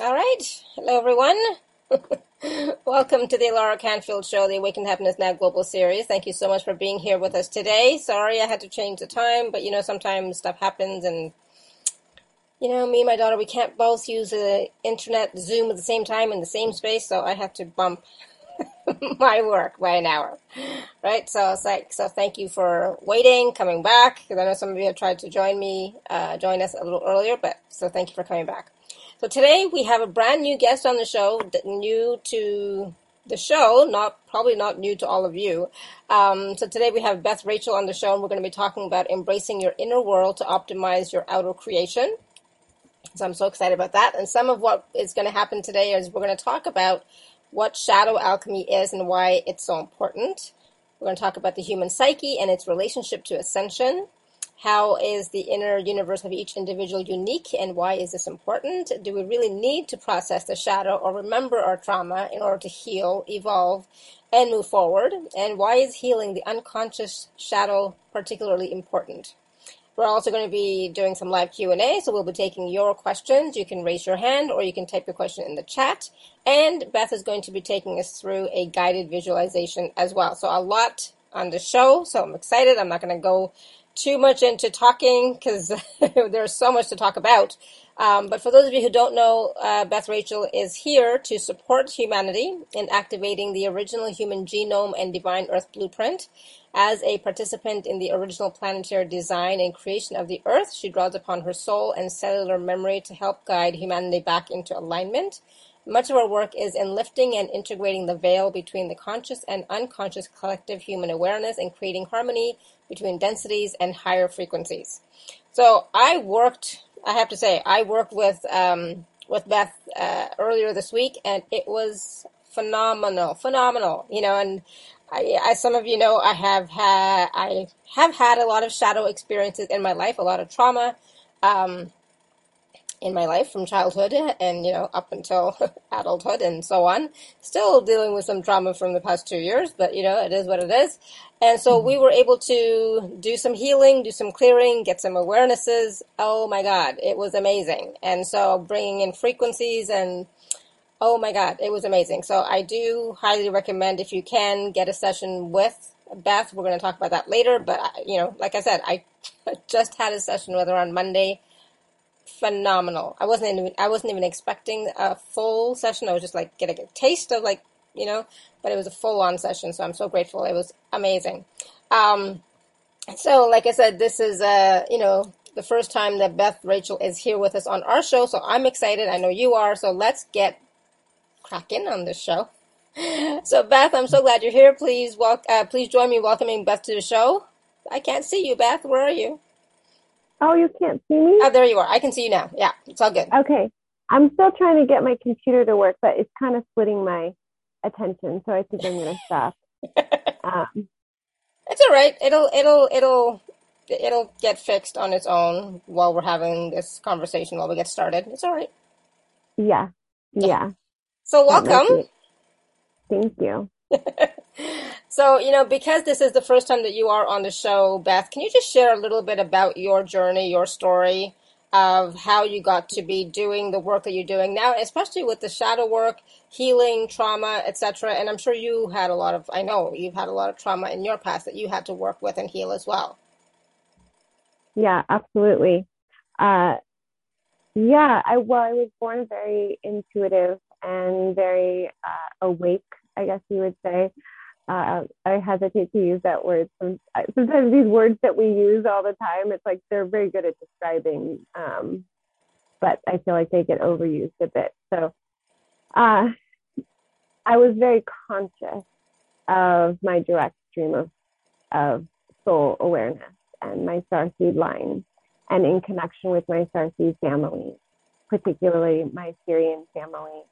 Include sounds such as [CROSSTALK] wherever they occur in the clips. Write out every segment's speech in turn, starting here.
All right. Hello, everyone. [LAUGHS] Welcome to the Laura Canfield Show, the Awakened Happiness Now Global Series. Thank you so much for being here with us today. Sorry I had to change the time, but you know, sometimes stuff happens and you know, me and my daughter, we can't both use the internet Zoom at the same time in the same space, so I had to bump [LAUGHS] my work by an hour. Right? So it's like, so thank you for waiting, coming back, because I know some of you have tried to join me, uh, join us a little earlier, but so thank you for coming back. So today we have a brand new guest on the show, new to the show, not probably not new to all of you. Um, so today we have Beth Rachel on the show, and we're going to be talking about embracing your inner world to optimize your outer creation. So I'm so excited about that. And some of what is going to happen today is we're going to talk about what shadow alchemy is and why it's so important. We're going to talk about the human psyche and its relationship to ascension. How is the inner universe of each individual unique and why is this important? Do we really need to process the shadow or remember our trauma in order to heal, evolve, and move forward? And why is healing the unconscious shadow particularly important? We're also going to be doing some live Q&A, so we'll be taking your questions. You can raise your hand or you can type your question in the chat. And Beth is going to be taking us through a guided visualization as well. So a lot on the show, so I'm excited. I'm not going to go too much into talking because [LAUGHS] there's so much to talk about. Um, but for those of you who don't know, uh, Beth Rachel is here to support humanity in activating the original human genome and divine earth blueprint. As a participant in the original planetary design and creation of the earth, she draws upon her soul and cellular memory to help guide humanity back into alignment. Much of our work is in lifting and integrating the veil between the conscious and unconscious collective human awareness and creating harmony between densities and higher frequencies. So I worked, I have to say, I worked with um, with Beth uh, earlier this week, and it was phenomenal, phenomenal. You know, and I, as some of you know, I have had I have had a lot of shadow experiences in my life, a lot of trauma. Um, in my life from childhood [LAUGHS] and you know up until [LAUGHS] adulthood and so on. Still dealing with some trauma from the past two years but you know it is what it is. And so mm-hmm. we were able to do some healing do some clearing get some awarenesses. Oh my god it was amazing. And so bringing in frequencies and oh my god it was amazing. So i do highly recommend if you can get a session with beth. We're going to talk about that later but you know like i said i [LAUGHS] just had a session with her on monday phenomenal. I wasn't even I wasn't even expecting a full session. I was just like getting a taste of like you know, but it was a full on session. So I'm so grateful. It was amazing. Um, so like I said, this is uh you know the first time that Beth Rachel is here with us on our show. So I'm excited. I know you are. So let's get cracking on this show. [LAUGHS] So Beth, I'm so glad you're here. Please walk. Uh, please join me welcoming Beth to the show. I can't see you, Beth. Where are you? Oh, you can't see me? Oh, there you are. I can see you now. Yeah, it's all good. Okay. I'm still trying to get my computer to work, but it's kind of splitting my attention, so I think I'm going [LAUGHS] to stop. um, it's all right. It'll it'll it'll it'll get fixed on its own while we're having this conversation while we get started. It's all right. Yeah. Yeah. yeah. So welcome. Thank you. [LAUGHS] so, you know, because this is the first time that you are on the show, Beth, can you just share a little bit about your journey, your story of how you got to be doing the work that you're doing now, especially with the shadow work, healing, trauma, etc. And I'm sure you had a lot of, I know you've had a lot of trauma in your past that you had to work with and heal as well. Yeah, absolutely. Uh, yeah, I well, I was born very intuitive and very uh, awake, I guess you would say uh, I hesitate to use that word. Sometimes these words that we use all the time, it's like they're very good at describing, um, but I feel like they get overused a bit. So uh, I was very conscious of my direct stream of, of soul awareness and my starseed line, and in connection with my starseed family, particularly my Sirian family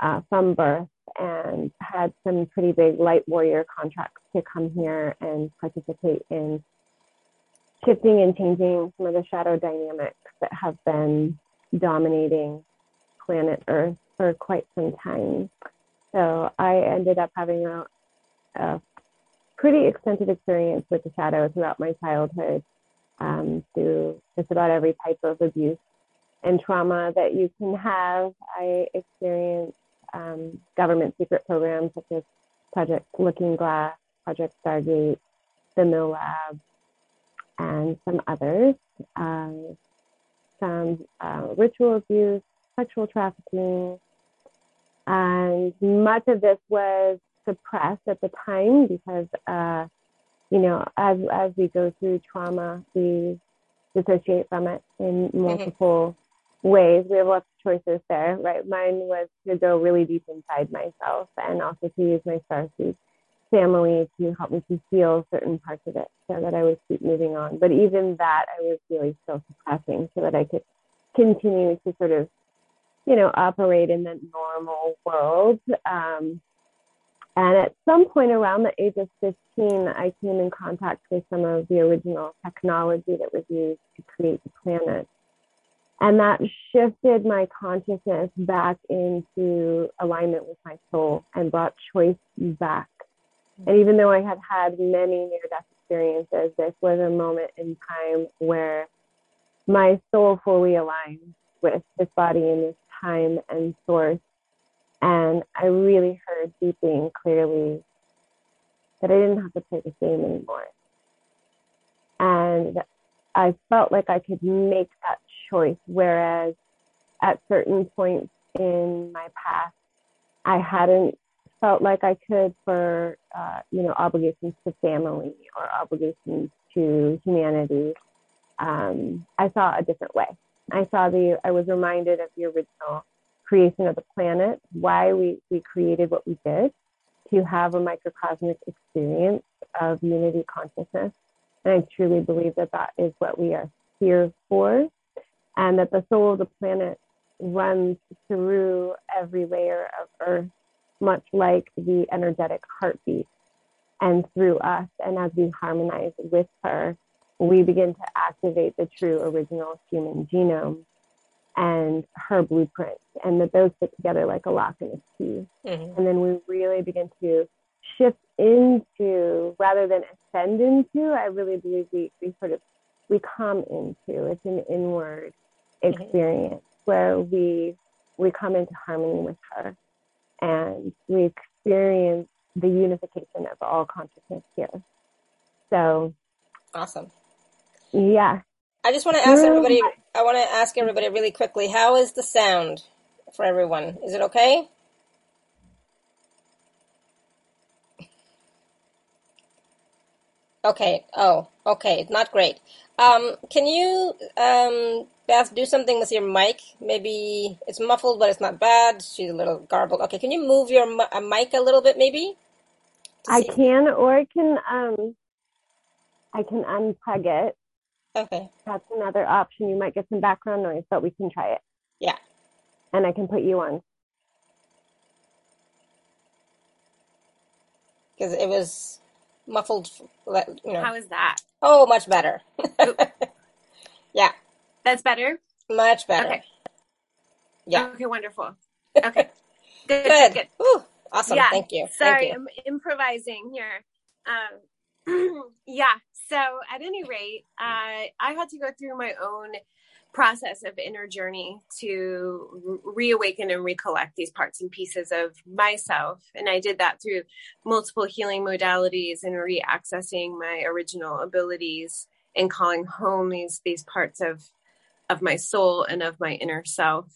uh, from birth and had some pretty big light warrior contracts to come here and participate in shifting and changing some of the shadow dynamics that have been dominating planet Earth for quite some time. So I ended up having a, a pretty extensive experience with the shadow throughout my childhood um, through just about every type of abuse and trauma that you can have. I experienced um, government secret programs such as Project Looking Glass, Project Stargate, the MILAB, and some others. Uh, some uh, ritual abuse, sexual trafficking, and much of this was suppressed at the time because, uh, you know, as as we go through trauma, we dissociate from it in mm-hmm. multiple mm-hmm. Ways. We have lots of choices there, right? Mine was to go really deep inside myself and also to use my starseed family to help me to heal certain parts of it so that I would keep moving on. But even that I was really still suppressing so that I could continue to sort of, you know, operate in the normal world. Um, and at some point around the age of 15, I came in contact with some of the original technology that was used to create the planet. And that shifted my consciousness back into alignment with my soul and brought choice back and even though I had had many near death experiences, this was a moment in time where my soul fully aligned with this body in this time and source. And I really heard deeply and clearly that I didn't have to play the game anymore. And I felt like I could make that choice, whereas at certain points in my past, I hadn't felt like I could for, uh, you know, obligations to family or obligations to humanity. Um, I saw a different way. I saw the, I was reminded of the original creation of the planet, why we, we created what we did to have a microcosmic experience of unity consciousness. And I truly believe that that is what we are here for, and that the soul of the planet runs through every layer of Earth much like the energetic heartbeat. And through us, and as we harmonize with her, we begin to activate the true original human genome and her blueprint, and that those fit together like a lock and a key. Mm-hmm. And then we really begin to shift into, rather than ascend into, I really believe we, we sort of we come into. It's an inward. Experience mm-hmm. where we we come into harmony with her and we experience the unification of all consciousness here. So awesome. Yeah. I just want to ask everybody, I want to ask everybody really quickly, how is the sound for everyone? Is it okay? Okay. Oh, okay. Not great. Um, can you um, Beth, do something with your mic. Maybe it's muffled, but it's not bad. She's a little garbled. Okay, can you move your mic a little bit, maybe? I can, or I can, um, I can unplug it. Okay. That's another option. You might get some background noise, but we can try it. Yeah. And I can put you on. Because it was muffled, you know. How is that? Oh, much better. [LAUGHS] yeah. That's better? Much better. Okay. Yeah. Okay, wonderful. [LAUGHS] Okay. good. Good. good. Ooh, awesome. Yeah. Thank you. Sorry, Thank you. I'm improvising here. Um, [CLEARS THROAT] yeah. So at any rate, uh, I had to go through my own process of inner journey to reawaken and recollect these parts and pieces of myself. And I did that through multiple healing modalities and reaccessing my original abilities and calling home these these parts of of my soul and of my inner self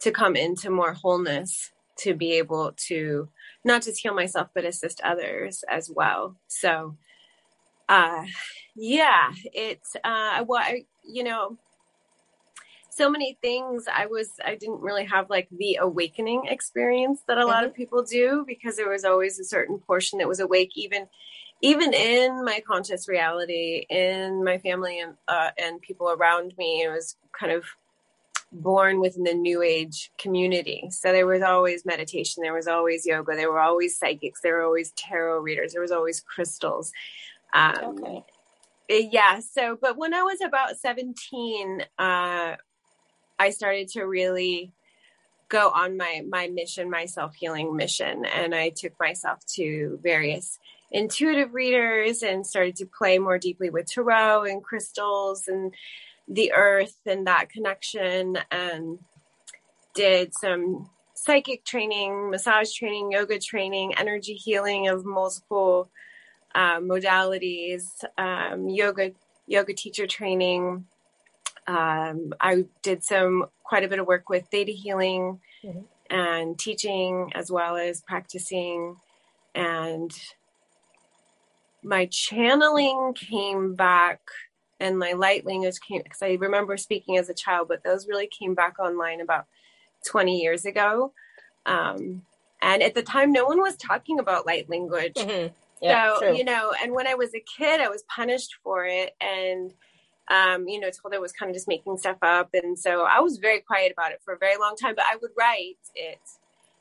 to come into more wholeness to be able to not just heal myself but assist others as well so uh yeah it's uh well I, you know so many things i was i didn't really have like the awakening experience that a lot of mm-hmm. people do because there was always a certain portion that was awake even even in my conscious reality, in my family and uh, and people around me, it was kind of born within the new age community. So there was always meditation, there was always yoga, there were always psychics, there were always tarot readers, there was always crystals. Um, okay. Eh, yeah. So, but when I was about 17, uh, I started to really go on my, my mission, my self healing mission. And I took myself to various intuitive readers and started to play more deeply with tarot and crystals and the earth and that connection and did some psychic training, massage training, yoga training, energy healing of multiple uh, modalities, um, yoga yoga teacher training. Um, I did some quite a bit of work with theta healing mm-hmm. and teaching as well as practicing and my channeling came back and my light language came because I remember speaking as a child, but those really came back online about 20 years ago. Um, and at the time, no one was talking about light language. Mm-hmm. Yeah, so, true. you know, and when I was a kid, I was punished for it and, um, you know, told I was kind of just making stuff up. And so I was very quiet about it for a very long time, but I would write it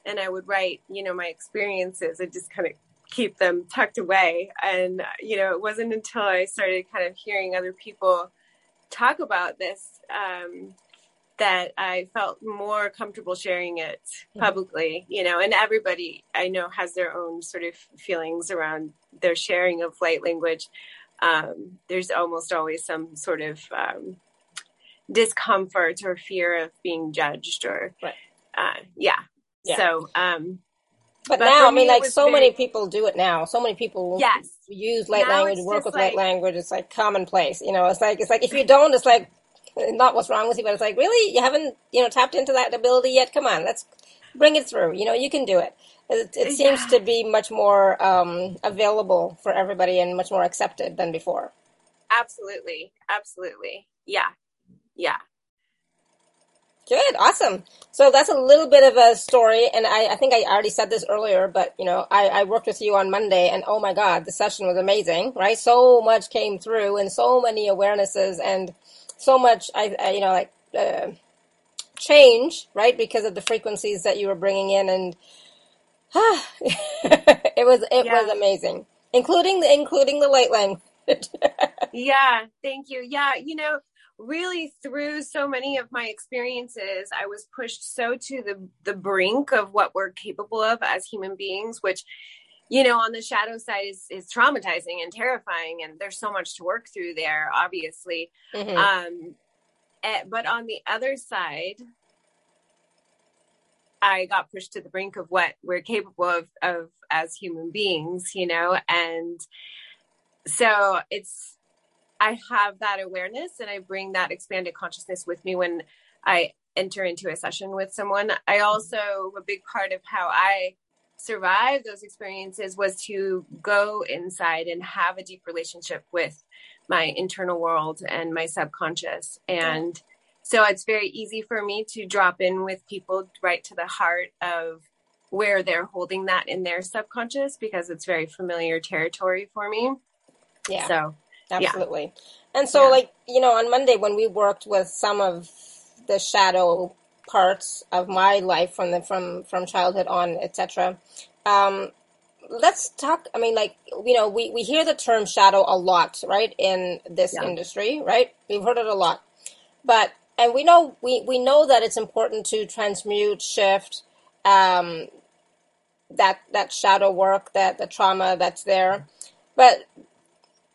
and I would write, you know, my experiences. I just kind of keep them tucked away. And, you know, it wasn't until I started kind of hearing other people talk about this um, that I felt more comfortable sharing it publicly, you know, and everybody I know has their own sort of feelings around their sharing of light language. Um, there's almost always some sort of um, discomfort or fear of being judged or, right. uh, yeah. yeah. So, um, but, but now, I mean, like so very... many people do it now. So many people yes. use light now language, work with like... light language. It's like commonplace. You know, it's like it's like if you don't, it's like not what's wrong with you, but it's like really you haven't you know tapped into that ability yet. Come on, let's bring it through. You know, you can do it. It, it seems yeah. to be much more um, available for everybody and much more accepted than before. Absolutely, absolutely, yeah, yeah. Good, awesome. So that's a little bit of a story, and I, I think I already said this earlier, but you know, I, I, worked with you on Monday, and oh my God, the session was amazing, right? So much came through, and so many awarenesses, and so much, I, I you know, like uh, change, right, because of the frequencies that you were bringing in, and ah, [SIGHS] it was it yeah. was amazing, including the including the light language. [LAUGHS] yeah, thank you. Yeah, you know really through so many of my experiences i was pushed so to the the brink of what we're capable of as human beings which you know on the shadow side is is traumatizing and terrifying and there's so much to work through there obviously mm-hmm. um eh, but on the other side i got pushed to the brink of what we're capable of of as human beings you know and so it's I have that awareness and I bring that expanded consciousness with me when I enter into a session with someone. I also, a big part of how I survived those experiences was to go inside and have a deep relationship with my internal world and my subconscious. And so it's very easy for me to drop in with people right to the heart of where they're holding that in their subconscious because it's very familiar territory for me. Yeah. So Absolutely. Yeah. And so, yeah. like, you know, on Monday when we worked with some of the shadow parts of my life from the from from childhood on, etc. Um, let's talk. I mean, like, you know, we we hear the term shadow a lot, right, in this yeah. industry, right? We've heard it a lot, but and we know we we know that it's important to transmute, shift, um, that that shadow work, that the trauma that's there, but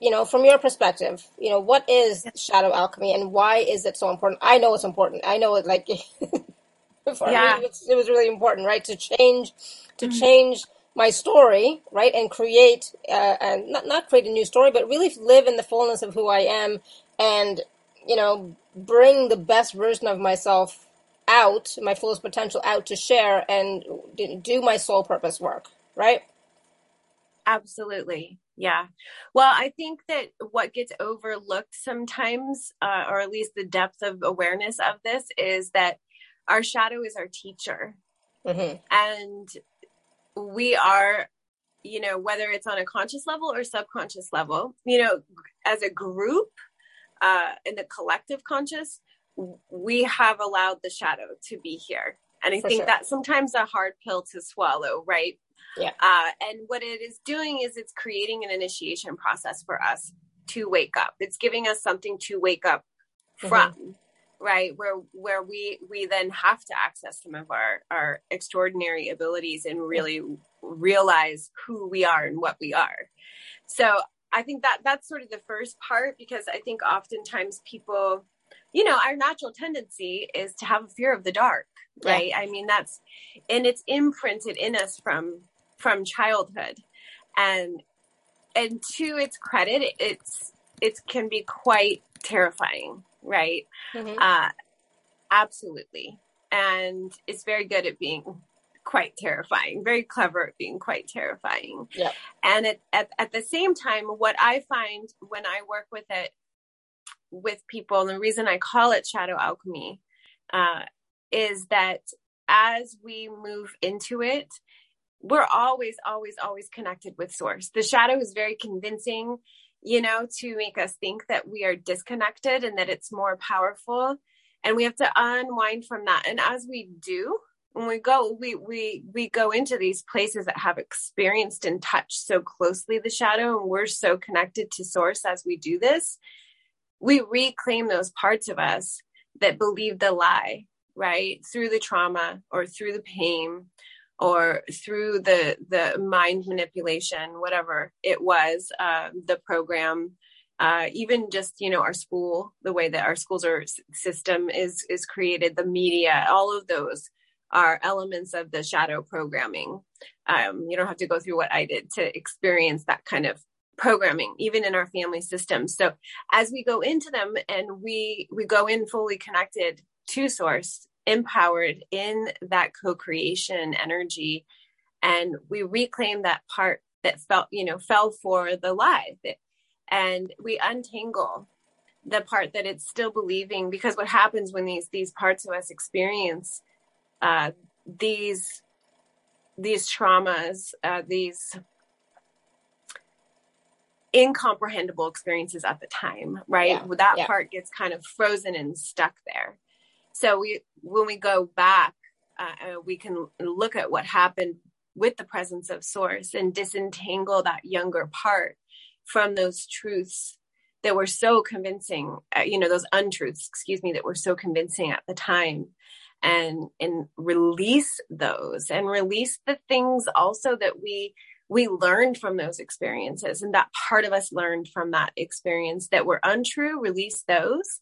you know, from your perspective, you know, what is shadow alchemy and why is it so important? I know it's important. I know it like [LAUGHS] for yeah. me, it was really important, right? To change, to mm-hmm. change my story, right, and create, uh, and not not create a new story, but really live in the fullness of who I am, and you know, bring the best version of myself out, my fullest potential out to share and do my soul purpose work, right? Absolutely. Yeah. Well, I think that what gets overlooked sometimes, uh, or at least the depth of awareness of this, is that our shadow is our teacher. Mm-hmm. And we are, you know, whether it's on a conscious level or subconscious level, you know, as a group, uh, in the collective conscious, we have allowed the shadow to be here. And I For think sure. that's sometimes a hard pill to swallow, right? Yeah. Uh, and what it is doing is it's creating an initiation process for us to wake up. It's giving us something to wake up mm-hmm. from, right? Where where we we then have to access some of our our extraordinary abilities and really realize who we are and what we are. So I think that that's sort of the first part because I think oftentimes people you know, our natural tendency is to have a fear of the dark, right? Yeah. I mean, that's, and it's imprinted in us from, from childhood. And, and to its credit, it's, it can be quite terrifying, right? Mm-hmm. Uh, absolutely. And it's very good at being quite terrifying, very clever at being quite terrifying. Yeah. And at, at, at the same time, what I find when I work with it with people, and the reason I call it shadow alchemy, uh, is that as we move into it, we're always, always, always connected with source. The shadow is very convincing, you know, to make us think that we are disconnected and that it's more powerful. And we have to unwind from that. And as we do, when we go we we we go into these places that have experienced and touched so closely the shadow and we're so connected to source as we do this we reclaim those parts of us that believe the lie right through the trauma or through the pain or through the the mind manipulation whatever it was uh, the program uh, even just you know our school the way that our schools are system is is created the media all of those are elements of the shadow programming. Um, you don't have to go through what I did to experience that kind of programming, even in our family systems. So as we go into them and we we go in fully connected to source, empowered in that co-creation energy, and we reclaim that part that felt, you know, fell for the lie. And we untangle the part that it's still believing because what happens when these these parts of us experience uh, these these traumas, uh, these incomprehensible experiences at the time, right? Yeah. That yeah. part gets kind of frozen and stuck there. So we, when we go back, uh, uh, we can look at what happened with the presence of source and disentangle that younger part from those truths that were so convincing, uh, you know, those untruths, excuse me, that were so convincing at the time. And and release those and release the things also that we we learned from those experiences and that part of us learned from that experience that were untrue release those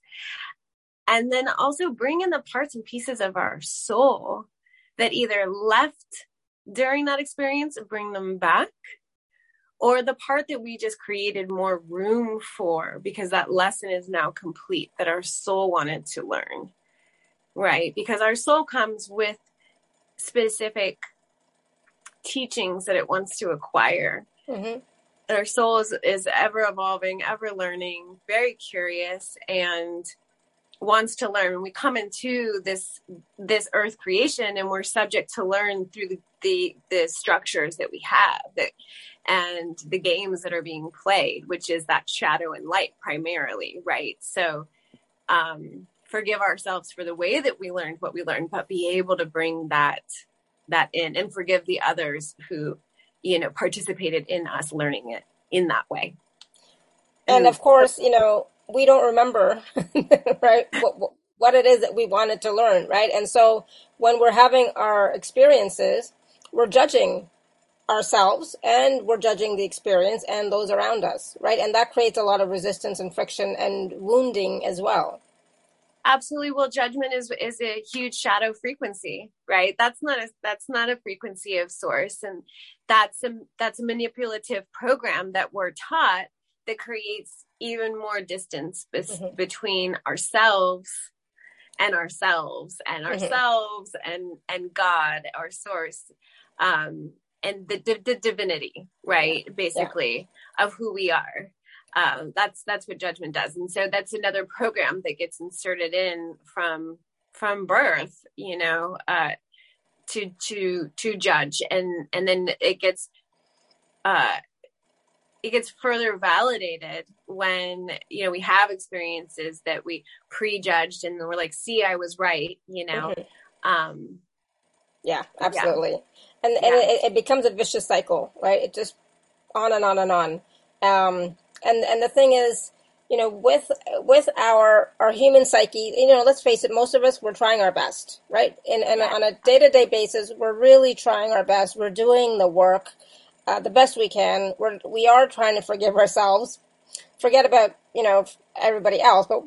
and then also bring in the parts and pieces of our soul that either left during that experience bring them back or the part that we just created more room for because that lesson is now complete that our soul wanted to learn right? Because our soul comes with specific teachings that it wants to acquire. Mm-hmm. Our soul is, is ever evolving, ever learning, very curious, and wants to learn. we come into this this earth creation, and we're subject to learn through the the, the structures that we have that and the games that are being played, which is that shadow and light primarily, right? So um forgive ourselves for the way that we learned what we learned, but be able to bring that that in and forgive the others who, you know, participated in us learning it in that way. And, and of course, you know, we don't remember, [LAUGHS] right? What, what it is that we wanted to learn, right? And so when we're having our experiences, we're judging ourselves and we're judging the experience and those around us, right? And that creates a lot of resistance and friction and wounding as well absolutely well judgment is is a huge shadow frequency right that's not a that's not a frequency of source and that's a that's a manipulative program that we're taught that creates even more distance be- mm-hmm. between ourselves and ourselves and mm-hmm. ourselves and and god our source um and the, the divinity right basically yeah. of who we are um, that's that's what judgment does and so that's another program that gets inserted in from from birth you know uh, to to to judge and and then it gets uh it gets further validated when you know we have experiences that we prejudged and we're like see i was right you know? Mm-hmm. um yeah absolutely. Yeah. and and yeah. It, it becomes a vicious cycle right? It just on and on and on. Um and and the thing is you know with with our our human psyche you know let's face it most of us we're trying our best right? And, and on a day-to-day basis we're really trying our best. We're doing the work uh, the best we can we're we are trying to forgive ourselves forget about, you know, everybody else, but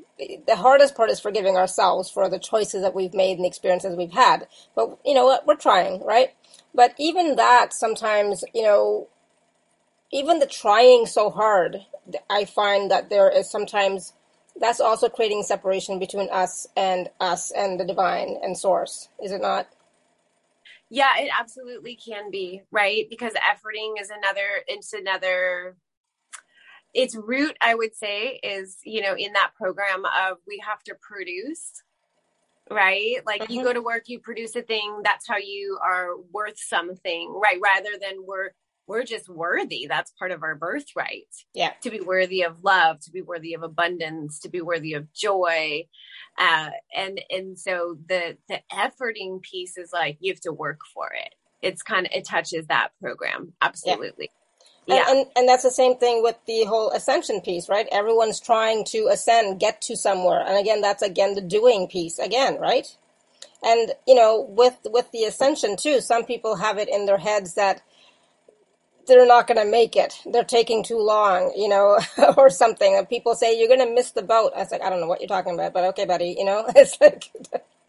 the hardest part is forgiving ourselves for the choices that we've made and the experiences we've had. But, you know what, we're trying, right? But even that sometimes, you know, even the trying so hard, I find that there is sometimes that's also creating separation between us and us and the divine and source, is it not? Yeah, it absolutely can be, right? Because efforting is another, it's another, its root, I would say, is, you know, in that program of we have to produce, right? Like mm-hmm. you go to work, you produce a thing, that's how you are worth something, right? Rather than we're, we're just worthy. That's part of our birthright. Yeah. To be worthy of love, to be worthy of abundance, to be worthy of joy. Uh, and, and so the, the efforting piece is like, you have to work for it. It's kind of, it touches that program. Absolutely. Yeah. And, and, and that's the same thing with the whole ascension piece, right? Everyone's trying to ascend, get to somewhere. And again, that's again the doing piece again, right? And, you know, with, with the ascension too, some people have it in their heads that, they're not going to make it. They're taking too long, you know, [LAUGHS] or something. And people say, you're going to miss the boat. I was like, I don't know what you're talking about, but okay, buddy, you know, [LAUGHS] it's like,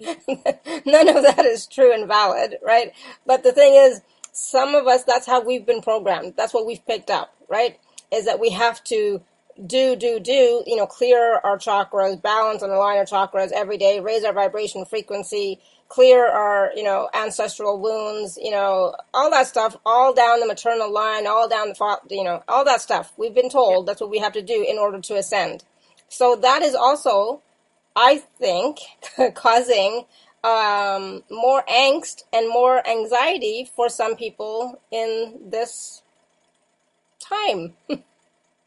[LAUGHS] none of that is true and valid, right? But the thing is, some of us, that's how we've been programmed. That's what we've picked up, right? Is that we have to do, do, do, you know, clear our chakras, balance and align our chakras every day, raise our vibration frequency, clear our, you know, ancestral wounds, you know, all that stuff, all down the maternal line, all down the, you know, all that stuff. We've been told that's what we have to do in order to ascend. So that is also, I think, [LAUGHS] causing um, more angst and more anxiety for some people in this time. [LAUGHS] because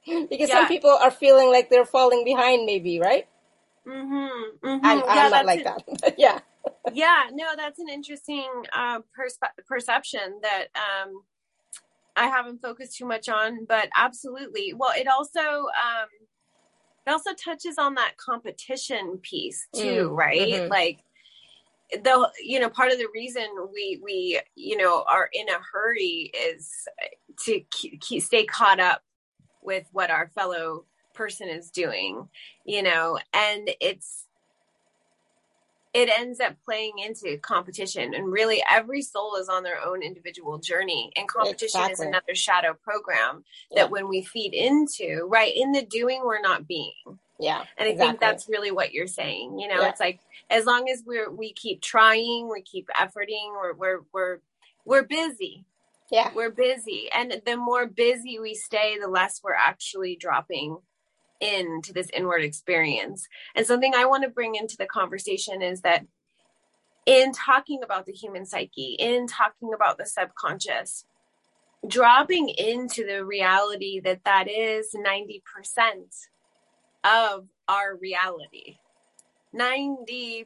yeah. some people are feeling like they're falling behind, maybe, right? Mm-hmm. mm-hmm. I'm, I'm [LAUGHS] yeah, not like that. yeah yeah, no, that's an interesting uh, perspe- perception that um, I haven't focused too much on, but absolutely. Well, it also um, it also touches on that competition piece too, mm, right? Mm-hmm. Like the you know part of the reason we we you know are in a hurry is to keep, stay caught up with what our fellow person is doing you know and it's it ends up playing into competition and really every soul is on their own individual journey and competition exactly. is another shadow program that yeah. when we feed into right in the doing we're not being yeah and i exactly. think that's really what you're saying you know yeah. it's like as long as we're we keep trying we keep efforting we're we're we're, we're busy yeah we're busy and the more busy we stay the less we're actually dropping into this inward experience. And something I want to bring into the conversation is that in talking about the human psyche, in talking about the subconscious, dropping into the reality that that is 90% of our reality. 90%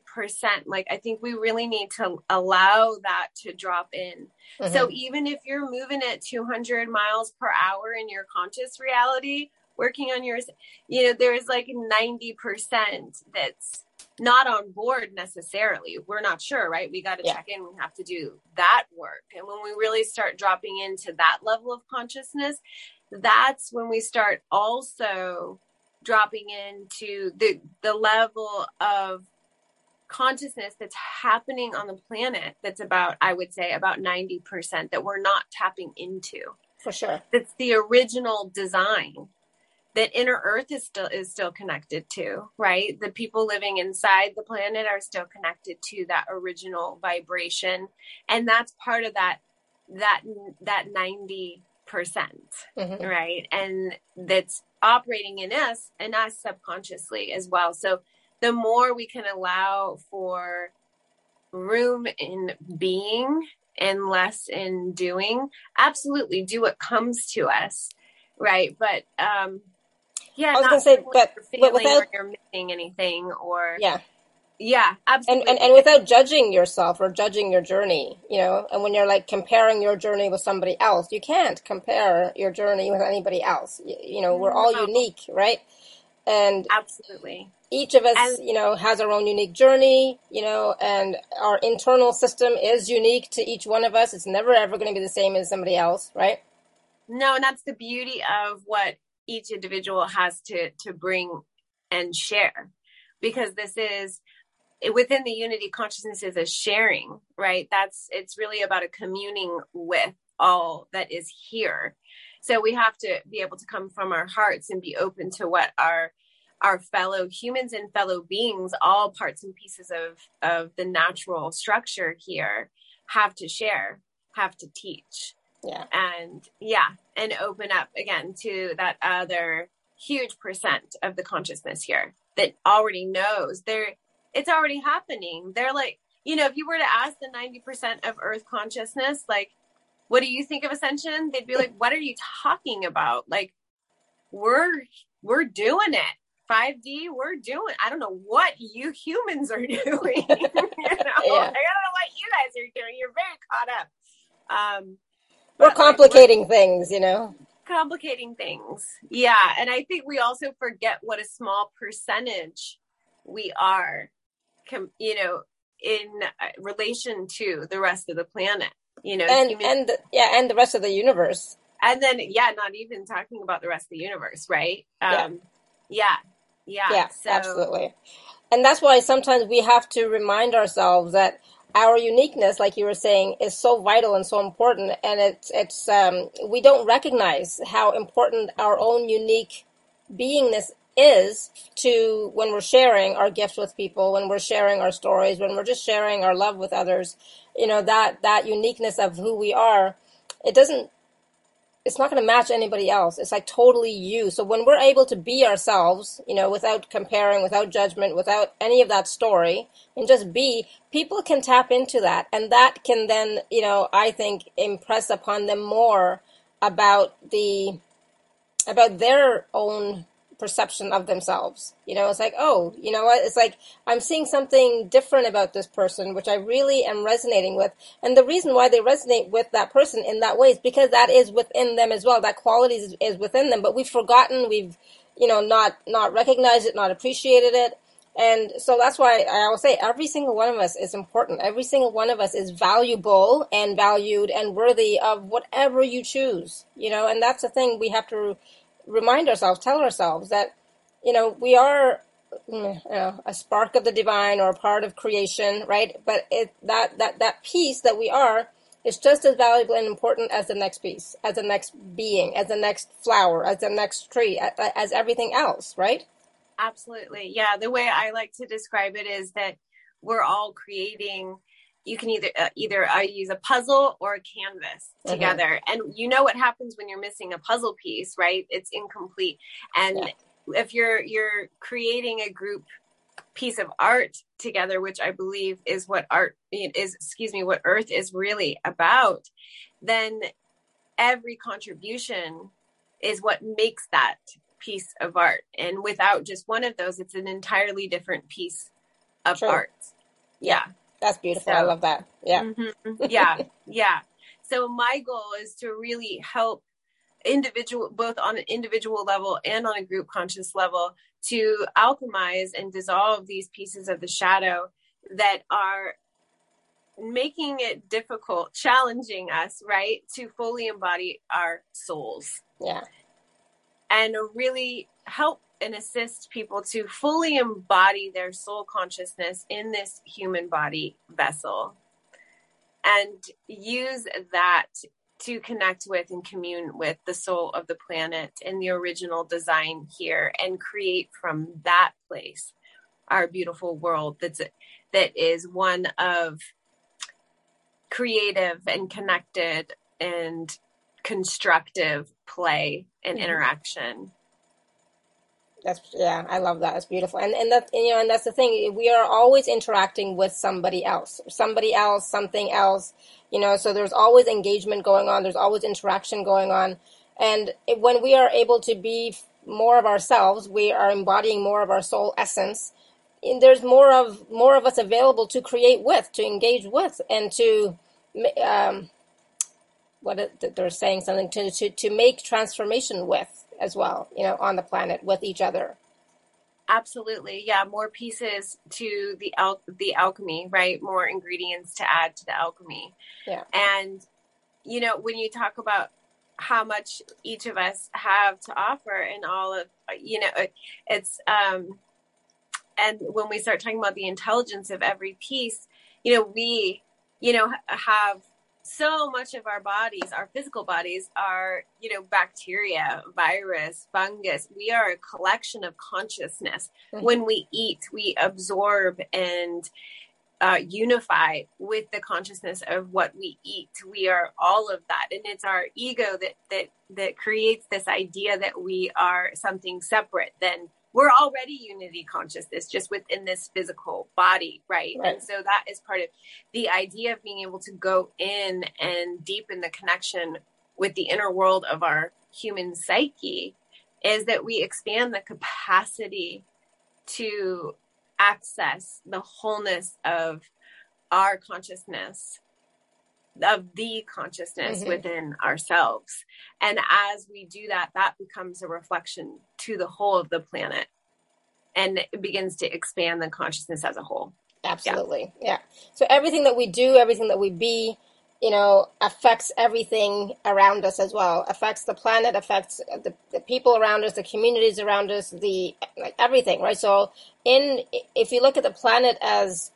like i think we really need to allow that to drop in mm-hmm. so even if you're moving at 200 miles per hour in your conscious reality working on yours you know there's like 90% that's not on board necessarily. We're not sure right? We got to yeah. check in. We have to do that work. And when we really start dropping into that level of consciousness that's when we start also dropping into the the level of consciousness that's happening on the planet that's about i would say about 90% that we're not tapping into. For sure. That's the original design that inner earth is still is still connected to right? The people living inside the planet are still connected to that original vibration. And that's part of that that that 90 percent mm-hmm. right? And that's operating in us and us subconsciously as well. So the more we can allow for room in being and less in doing absolutely do what comes to us right? But um yeah, I was gonna say, but, but without you're missing anything or yeah, yeah, absolutely, and, and and without judging yourself or judging your journey, you know, and when you're like comparing your journey with somebody else, you can't compare your journey with anybody else. You, you know, we're all no. unique, right? And absolutely, each of us, and, you know, has our own unique journey, you know, and our internal system is unique to each one of us. It's never ever going to be the same as somebody else, right? No, and that's the beauty of what each individual has to to bring and share. Because this is within the unity consciousness is a sharing right? That's it's really about a communing with all that is here. So we have to be able to come from our hearts and be open to what our our fellow humans and fellow beings all parts and pieces of of the natural structure here have to share have to teach yeah. And yeah and open up again to that other huge percent of the consciousness here that already knows. They're it's already happening. They're like you know if you were to ask the 90% of earth consciousness like what do you think of ascension? They'd be like what are you talking about? Like we're we're doing it. 5d we're doing i don't know what you humans are [LAUGHS] doing you know? Yeah. i don't know what you guys are doing. You're very caught up. Um we're complicating like, things you know? Complicating things. Yeah and i think we also forget what a small percentage we are com- you know in uh, relation to the rest of the planet you know and human- and yeah and the rest of the universe. And then yeah not even talking about the rest of the universe right? Um yeah yeah yeah, yeah so- absolutely. And that's why sometimes we have to remind ourselves that our uniqueness, like you were saying, is so vital and so important, and it's it's um, we don't recognize how important our own unique beingness is to when we're sharing our gifts with people, when we're sharing our stories, when we're just sharing our love with others. You know that that uniqueness of who we are. It doesn't it's not going to match anybody else. It's like totally you. So when we're able to be ourselves, you know, without comparing, without judgment, without any of that story, and just be, people can tap into that. And that can then, you know, I think impress upon them more about the, about their own perception of themselves. You know, it's like, oh, you know what? It's like I'm seeing something different about this person, which I really am resonating with. And the reason why they resonate with that person in that way is because that is within them as well. That quality is, is within them, but we've forgotten, we've, you know, not, not recognized it, not appreciated it. And so that's why I always say every single one of us is important. Every single one of us is valuable and valued and worthy of whatever you choose, you know, and that's the thing we have to remind ourselves, tell ourselves that, you know, we are mm, you know, a spark of the divine or a part of creation, right? But it, that, that, that piece that we are is just as valuable and important as the next piece, as the next being, as the next flower, as the next tree, as everything else, right? Absolutely. Yeah. The way I like to describe it is that we're all creating you can either uh, either uh, use a puzzle or a canvas mm-hmm. together and you know what happens when you're missing a puzzle piece right it's incomplete and yeah. if you're you're creating a group piece of art together which i believe is what art is excuse me what earth is really about then every contribution is what makes that piece of art and without just one of those it's an entirely different piece of True. art yeah that's beautiful. So, I love that. Yeah. Mm-hmm. Yeah. yeah. So my goal is to really help individual both on an individual level and on a group conscious level to alchemize and dissolve these pieces of the shadow that are making it difficult challenging us right to fully embody our souls yeah and really help and assist people to fully embody their soul consciousness in this human body vessel and use that to connect with and commune with the soul of the planet and the original design here and create from that place our beautiful world that's that is one of creative and connected and constructive play and mm-hmm. interaction that's yeah, I love that. It's beautiful, and and that you know, and that's the thing. We are always interacting with somebody else, somebody else, something else. You know, so there's always engagement going on. There's always interaction going on, and it, when we are able to be more of ourselves, we are embodying more of our soul essence. And there's more of more of us available to create with, to engage with, and to um, what they're saying something to to to make transformation with as well, you know, on the planet with each other. Absolutely. Yeah, more pieces to the al- the alchemy, right? More ingredients to add to the alchemy. Yeah. And you know, when you talk about how much each of us have to offer and all of you know it's um and when we start talking about the intelligence of every piece you know we you know have so much of our bodies our physical bodies are you know bacteria virus fungus we are a collection of consciousness mm-hmm. when we eat we absorb and uh, unify with the consciousness of what we eat. We are all of that, and it's our ego that that that creates this idea that we are something separate. Then we're already unity consciousness, just within this physical body, right? right? And so that is part of the idea of being able to go in and deepen the connection with the inner world of our human psyche. Is that we expand the capacity to access the wholeness of our consciousness of the consciousness mm-hmm. within ourselves and as we do that that becomes a reflection to the whole of the planet and it begins to expand the consciousness as a whole absolutely yeah, yeah. so everything that we do everything that we be you know, affects everything around us as well. Affects the planet, affects the, the people around us, the communities around us, the like everything, right? So, in if you look at the planet as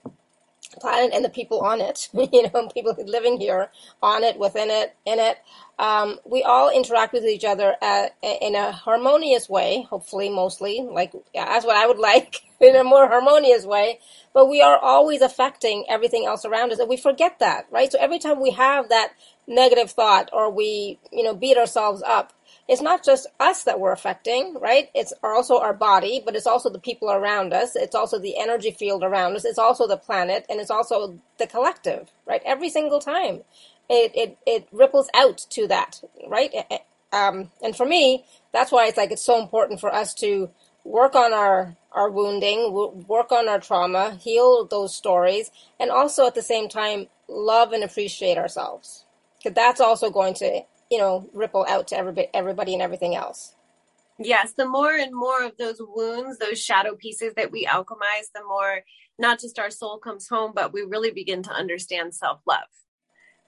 planet and the people on it, [LAUGHS] you know, people living here on it, within it, in it, um, we all interact with each other uh, in a harmonious way, hopefully, mostly, like that's what I would [LAUGHS] like, in a more harmonious way. But we are always affecting everything else around us, and we forget that, right? So every time we have that negative thought or we, you know, beat ourselves up, it's not just us that we're affecting, right? It's also our body, but it's also the people around us. It's also the energy field around us. It's also the planet, and it's also the collective, right? Every single time, it it, it ripples out to that, right? Um, and for me, that's why it's like it's so important for us to work on our our wounding, work on our trauma, heal those stories, and also at the same time love and appreciate ourselves. Because that's also going to you know, ripple out to everybody, everybody and everything else. Yes, the more and more of those wounds, those shadow pieces that we alchemize, the more not just our soul comes home, but we really begin to understand self love,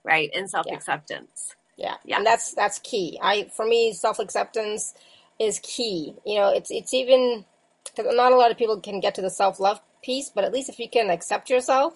right, and self acceptance. Yeah. yeah, and that's that's key. I for me, self acceptance is key. You know, it's it's even because not a lot of people can get to the self love piece, but at least if you can accept yourself,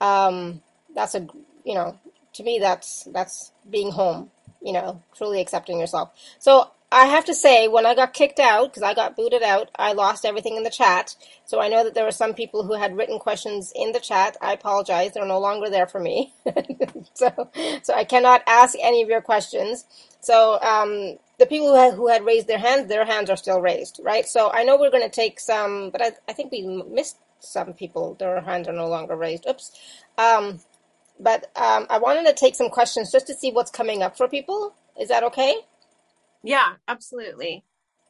um, that's a you know, to me that's that's being home you know, truly accepting yourself. So I have to say, when I got kicked out, because I got booted out, I lost everything in the chat. So I know that there were some people who had written questions in the chat. I apologize; they're no longer there for me. [LAUGHS] so, so I cannot ask any of your questions. So um, the people who had, who had raised their hands, their hands are still raised, right? So I know we're going to take some, but I, I think we missed some people. Their hands are no longer raised. Oops. Um, but um, I wanted to take some questions just to see what's coming up for people. Is that okay? Yeah, absolutely.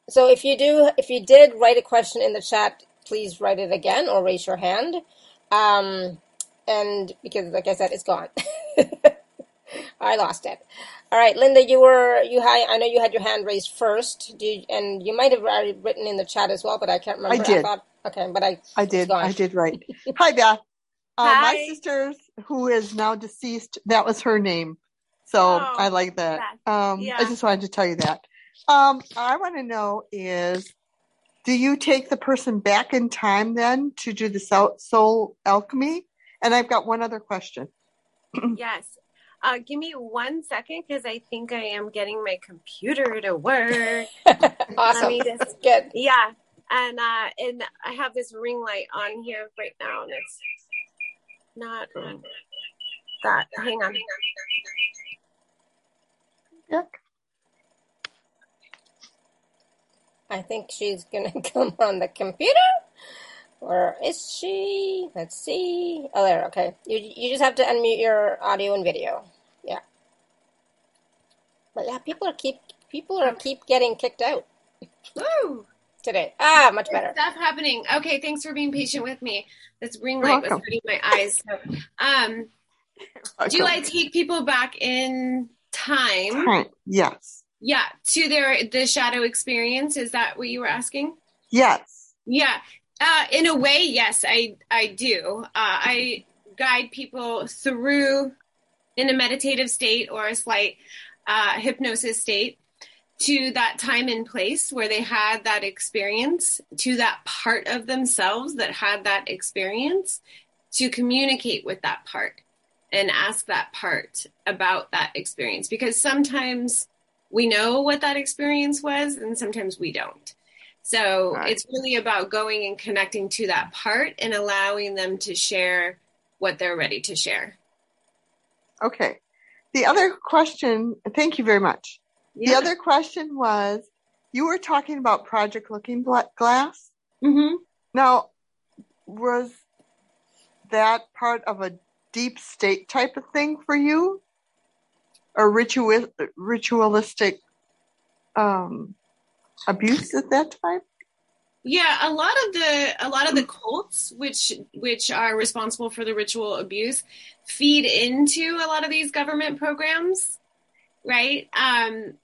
So if you do, if you did write a question in the chat, please write it again or raise your hand. Um, and because, like I said, it's gone. [LAUGHS] I lost it. All right, Linda, you were you had I know you had your hand raised first. You, and you might have already written in the chat as well, but I can't remember. I did. I thought, okay, but I I did. I did right. Hi, Beth. Uh, my sister, who is now deceased, that was her name. So oh, I like that. Um, yeah. I just wanted to tell you that. Um, I want to know is, do you take the person back in time then to do the soul alchemy? And I've got one other question. [CLEARS THROAT] yes. Uh, give me one second because I think I am getting my computer to work. [LAUGHS] awesome. Just, Good. Yeah. And uh, and I have this ring light on here right now, and it's not that. Hang on. Yuck. I think she's gonna [LAUGHS] come on the computer. Or is she? Let's see. Oh, there. Okay. You you just have to unmute your audio and video. Yeah. But yeah, people are keep people are keep getting kicked out. Woo! Today. Ah, much better. Stuff happening. Okay, thanks for being patient with me. This ring light was hurting my eyes. So, um, do I take people back in time? time? Yes. Yeah, to their the shadow experience. Is that what you were asking? Yes. Yeah. Uh, in a way, yes, I I do. Uh, I guide people through in a meditative state or a slight uh, hypnosis state to that time and place where they had that experience, to that part of themselves that had that experience, to communicate with that part and ask that part about that experience. Because sometimes we know what that experience was, and sometimes we don't. So right. it's really about going and connecting to that part and allowing them to share what they're ready to share. Okay. The other question, thank you very much. Yeah. The other question was you were talking about Project Looking Glass. Mm-hmm. Now, was that part of a deep state type of thing for you? Or ritual, ritualistic um, abuse at that time? Yeah, a lot of the a lot of the cults which which are responsible for the ritual abuse feed into a lot of these government programs, right? Um,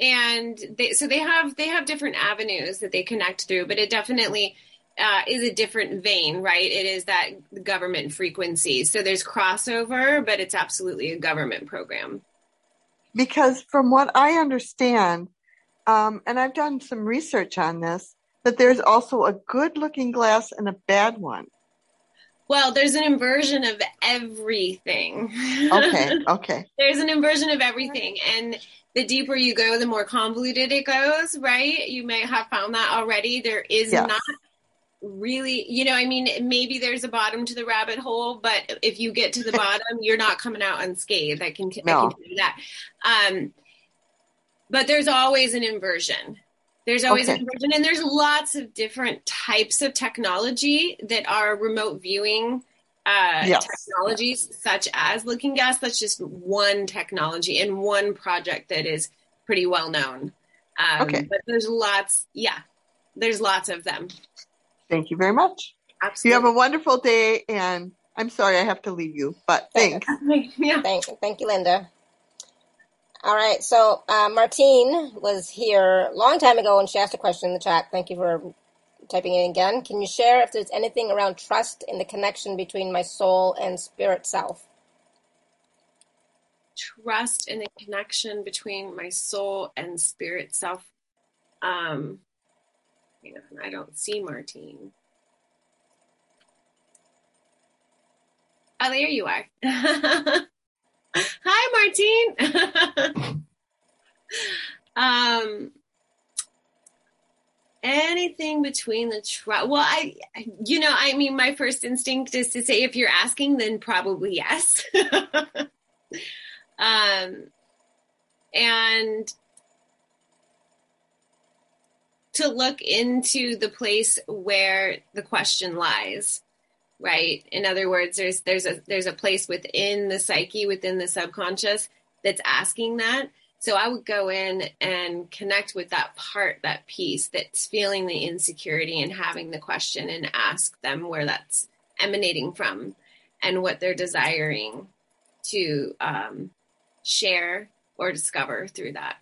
and they, so they have they have different avenues that they connect through, but it definitely uh, is a different vein, right? It is that government frequency. So there's crossover, but it's absolutely a government program. Because from what I understand, um, and I've done some research on this, that there's also a good looking glass and a bad one. Well, there's an inversion of everything. [LAUGHS] Okay, okay. there's an inversion of everything. And the deeper you go, the more convoluted it goes, right? You may have found that already. There is yes. not really, you know, I mean, maybe there's a bottom to the rabbit hole, but if you get to the [LAUGHS] bottom, you're not coming out unscathed. I can, no. I can you that. Um, but there's always an inversion. There's always okay. an inversion, and there's lots of different types of technology that are remote viewing uh, yes. technologies, such as Looking Glass. That's just one technology and one project that is pretty well known. Um, okay. But there's lots, yeah, there's lots of them. Thank you very much. Absolutely. You have a wonderful day, and I'm sorry I have to leave you, but [LAUGHS] thanks. yeah. Thank, thank you, Linda. All right. So uh, Martine was here a long time ago and she asked a question in the chat. Thank you for typing in again. Can you share if there's anything around trust in the connection between my soul and spirit self? Trust in the connection between my soul and spirit self. Um, I don't see Martine. Oh, there you are. [LAUGHS] Hi, Martine. [LAUGHS] um, anything between the tr- well, I, you know, I mean, my first instinct is to say if you're asking, then probably yes. [LAUGHS] um, and to look into the place where the question lies right in other words there's there's a there's a place within the psyche within the subconscious that's asking that so i would go in and connect with that part that piece that's feeling the insecurity and having the question and ask them where that's emanating from and what they're desiring to um, share or discover through that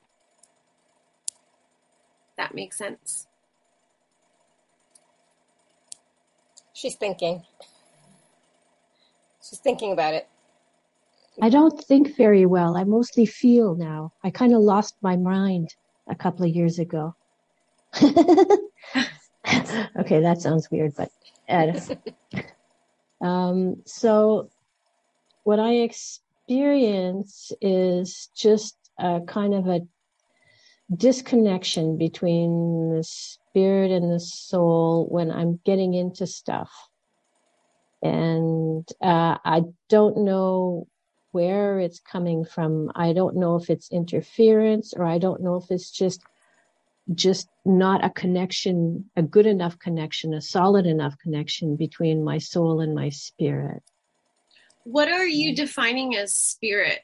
that makes sense She's thinking. She's thinking about it. I don't think very well. I mostly feel now. I kind of lost my mind a couple of years ago. [LAUGHS] okay, that sounds weird, but uh, [LAUGHS] um, so what I experience is just a kind of a disconnection between the spirit and the soul when I'm getting into stuff. And uh, I don't know where it's coming from. I don't know if it's interference or I don't know if it's just just not a connection, a good enough connection, a solid enough connection between my soul and my spirit. What are you defining as spirit?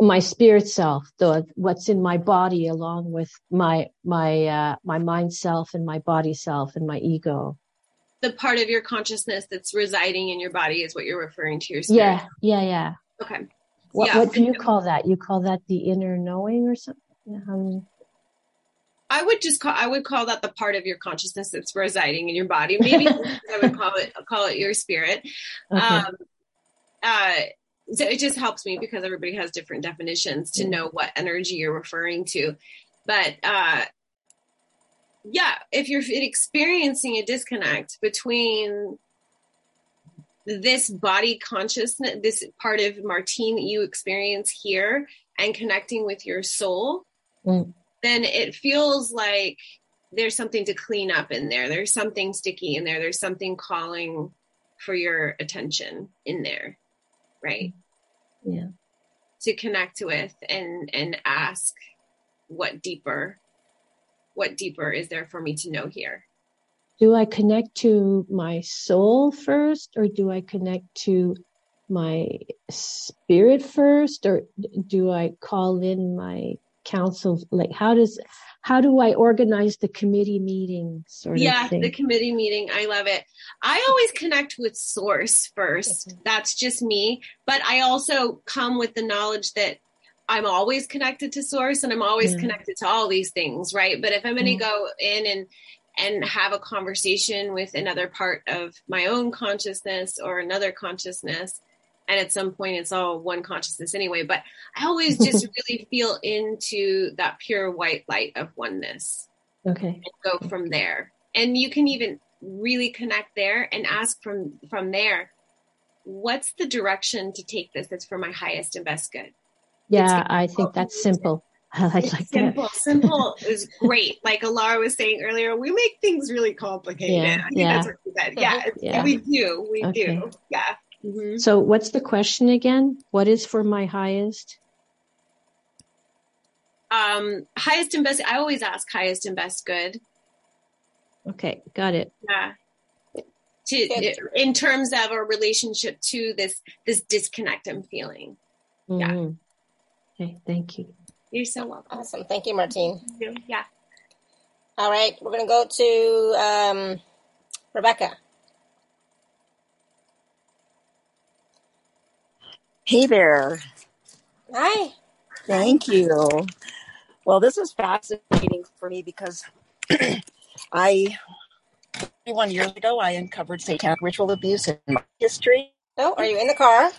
my spirit self, the what's in my body, along with my my uh, my mind self and my body self and my ego. The part of your consciousness that's residing in your body is what you're referring to your spirit. Yeah, yeah, yeah. Okay. What yeah. what do you call that? You call that the inner knowing or something? Um, I would just call I would call that the part of your consciousness that's residing in your body. Maybe [LAUGHS] I would call it call it your spirit. Okay. Um, uh, so it just helps me because everybody has different definitions to know what energy you're referring to. But uh, yeah, if you're experiencing a disconnect between this body consciousness, this part of Martine that you experience here, and connecting with your soul, mm. then it feels like there's something to clean up in there. There's something sticky in there. There's something calling for your attention in there, right? Yeah. To connect with and and ask what deeper what deeper is there for me to know here? Do I connect to my soul first or do I connect to my spirit first or do I call in my council like how does how do I organize the committee meeting sort yeah, of thing? the committee meeting. I love it. I always connect with source 1st That's just me. But I also come with the knowledge that I'm always connected to source and I'm always yeah. connected to all these things, right? But if I'm going to mm-hmm. go in and and have a conversation with another part of my own consciousness or another consciousness, and at some point it's all one consciousness anyway, but I always [LAUGHS] just really feel into that pure white light of oneness. Okay. And go from there. And you can even really connect there and ask from from there, what's the direction to take this that's for my highest and best good? Yeah, I think that's simple. [LAUGHS] I like, like simple. That. simple is [LAUGHS] great. Like Alara was saying earlier, we make things really complicated. Yeah, yeah. Yeah, yeah, we do. We okay. do. Yeah. Mm-hmm. So, what's the question again? What is for my highest? Um, highest and best. I always ask highest and best good. Okay, got it. Yeah. To, in terms of a relationship to this this disconnect I'm feeling. Mm-hmm. Yeah. Okay, thank you. You're so welcome. Awesome. Thank you, Martine. Thank you. Yeah. All right, we're going to go to um, Rebecca. Hey there. Hi. Thank you. Well, this is fascinating for me because [CLEARS THROAT] I, 21 years ago, I uncovered satanic ritual abuse in my history. Oh, are you in the car?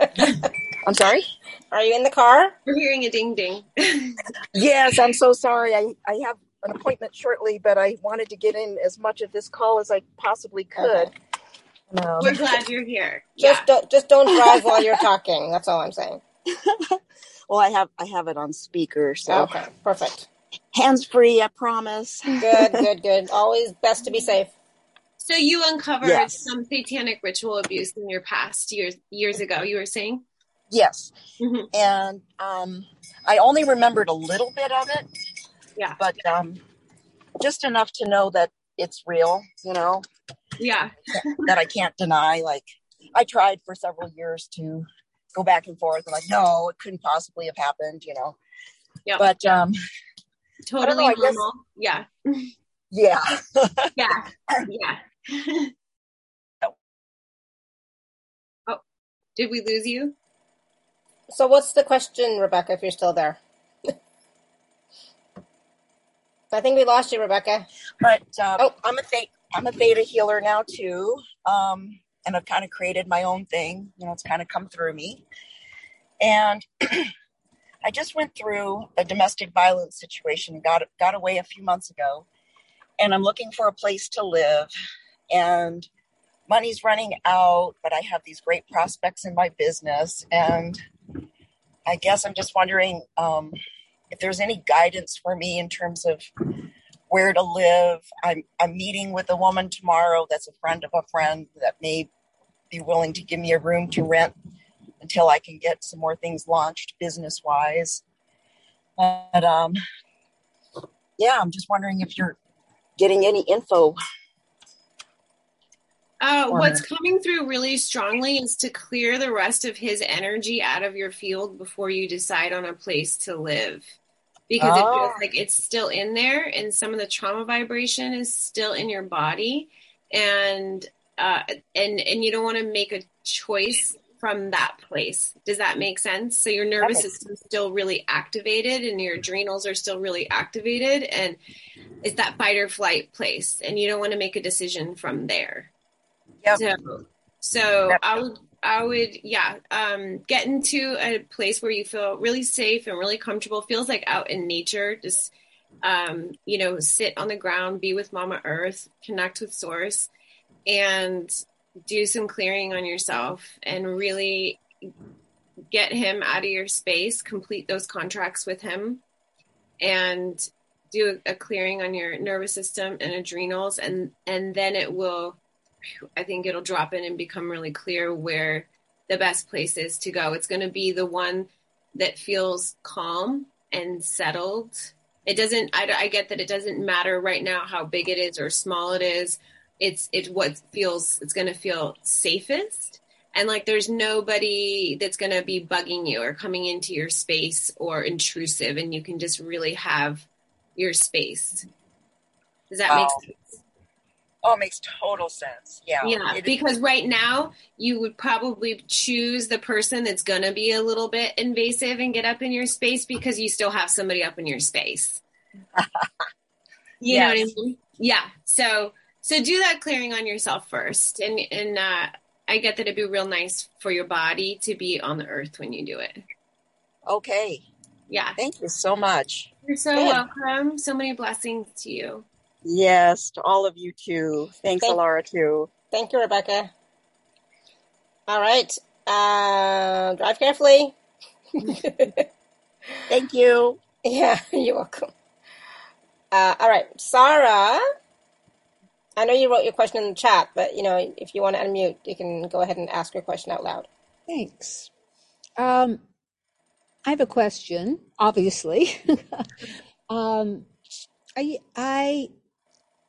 [LAUGHS] I'm sorry? Are you in the car? We're hearing a ding ding. [LAUGHS] yes, I'm so sorry. I, I have an appointment shortly, but I wanted to get in as much of this call as I possibly could. Okay. Um, We're glad you're here. Just yeah. don't just don't drive while you're talking. That's all I'm saying. [LAUGHS] well, I have I have it on speaker, so okay, perfect. Hands free, I promise. Good, [LAUGHS] good, good. Always best to be safe. So you uncovered yes. some satanic ritual abuse in your past years years ago. You were saying. Yes. Mm-hmm. And um, I only remembered a little bit of it. Yeah. But um, just enough to know that it's real, you know? Yeah. [LAUGHS] that I can't deny. Like, I tried for several years to go back and forth and like, no, it couldn't possibly have happened, you know? Yeah. But, um, totally know, normal. Guess, yeah. Yeah. [LAUGHS] yeah. Yeah. [LAUGHS] oh, did we lose you? So what's the question, Rebecca, if you're still there? [LAUGHS] I think we lost you, Rebecca. But uh, oh. I'm a th- I'm a theta healer now too, um, and I've kind of created my own thing. You know, it's kind of come through me, and [CLEARS THROAT] I just went through a domestic violence situation. got got away a few months ago, and I'm looking for a place to live, and money's running out. But I have these great prospects in my business, and I guess I'm just wondering um, if there's any guidance for me in terms of where to live. I'm, I'm meeting with a woman tomorrow that's a friend of a friend that may be willing to give me a room to rent until I can get some more things launched business wise. But um, yeah, I'm just wondering if you're getting any info uh, what's coming through really strongly is to clear the rest of his energy out of your field before you decide on a place to live. Because oh. it feels oh. like it's still in there and some of the trauma vibration is still in your body. And uh, and and you don't want to make a choice from that place. Does that make sense? So your nervous system is still really activated and your adrenals are still really activated and it's that fight or flight place and you don't want to make a decision from there. Yep. So, so yep. I would I would, yeah, um, get into a place where you feel really safe and really comfortable. Feels like out in nature. Just, um, you know, sit on the ground, be with Mama Earth, connect with Source, and do some clearing on yourself and really get him out of your space. Complete those contracts with him, and do a, a clearing on your nervous system and adrenals, and and then it will I think it'll drop in and become really clear where the best place is to go. It's going to be the one that feels calm and settled. It doesn't, I, I get that it doesn't matter right now how big it is or small it is. It's, it's what feels, it's going to feel safest. And like there's nobody that's going to be bugging you or coming into your space or intrusive, and you can just really have your space. Does that make sense? Oh, it makes total sense. Yeah. Yeah. Because right now you would probably choose the person that's going to be a little bit invasive and get up in your space because you still have somebody up in your space. [LAUGHS] you yes. know what I mean? Yeah. So, so do that clearing on yourself first. And, and, uh, I get that it'd be real nice for your body to be on the earth when you do it. Okay. Yeah. Thank you so much. You're so Good. welcome. So many blessings to you. Yes, to all of you too. Thanks, Thank, Alara, too. Thank you, Rebecca. All right. Uh, drive carefully. [LAUGHS] Thank you. Yeah, [LAUGHS] you're welcome. Uh, all right, Sarah. I know you wrote your question in the chat, but you know, if you want to unmute, you can go ahead and ask your question out loud. Thanks. Um, I have a question. Obviously, [LAUGHS] um, I I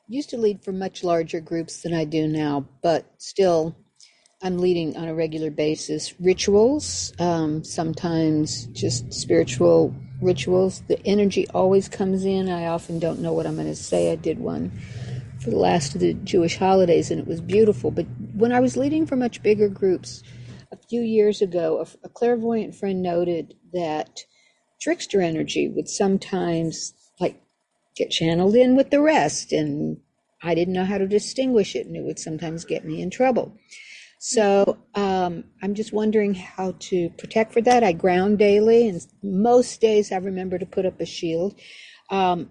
used to lead for much larger groups than I do now, but still, I'm leading on a regular basis. Rituals, um, sometimes just spiritual rituals. The energy always comes in. I often don't know what I'm going to say. I did one for the last of the Jewish holidays, and it was beautiful. But when I was leading for much bigger groups a few years ago, a, a clairvoyant friend noted that trickster energy would sometimes like get channeled in with the rest and I didn't know how to distinguish it and it would sometimes get me in trouble. So um, I'm just wondering how to protect for that. I ground daily, and most days I remember to put up a shield. Um,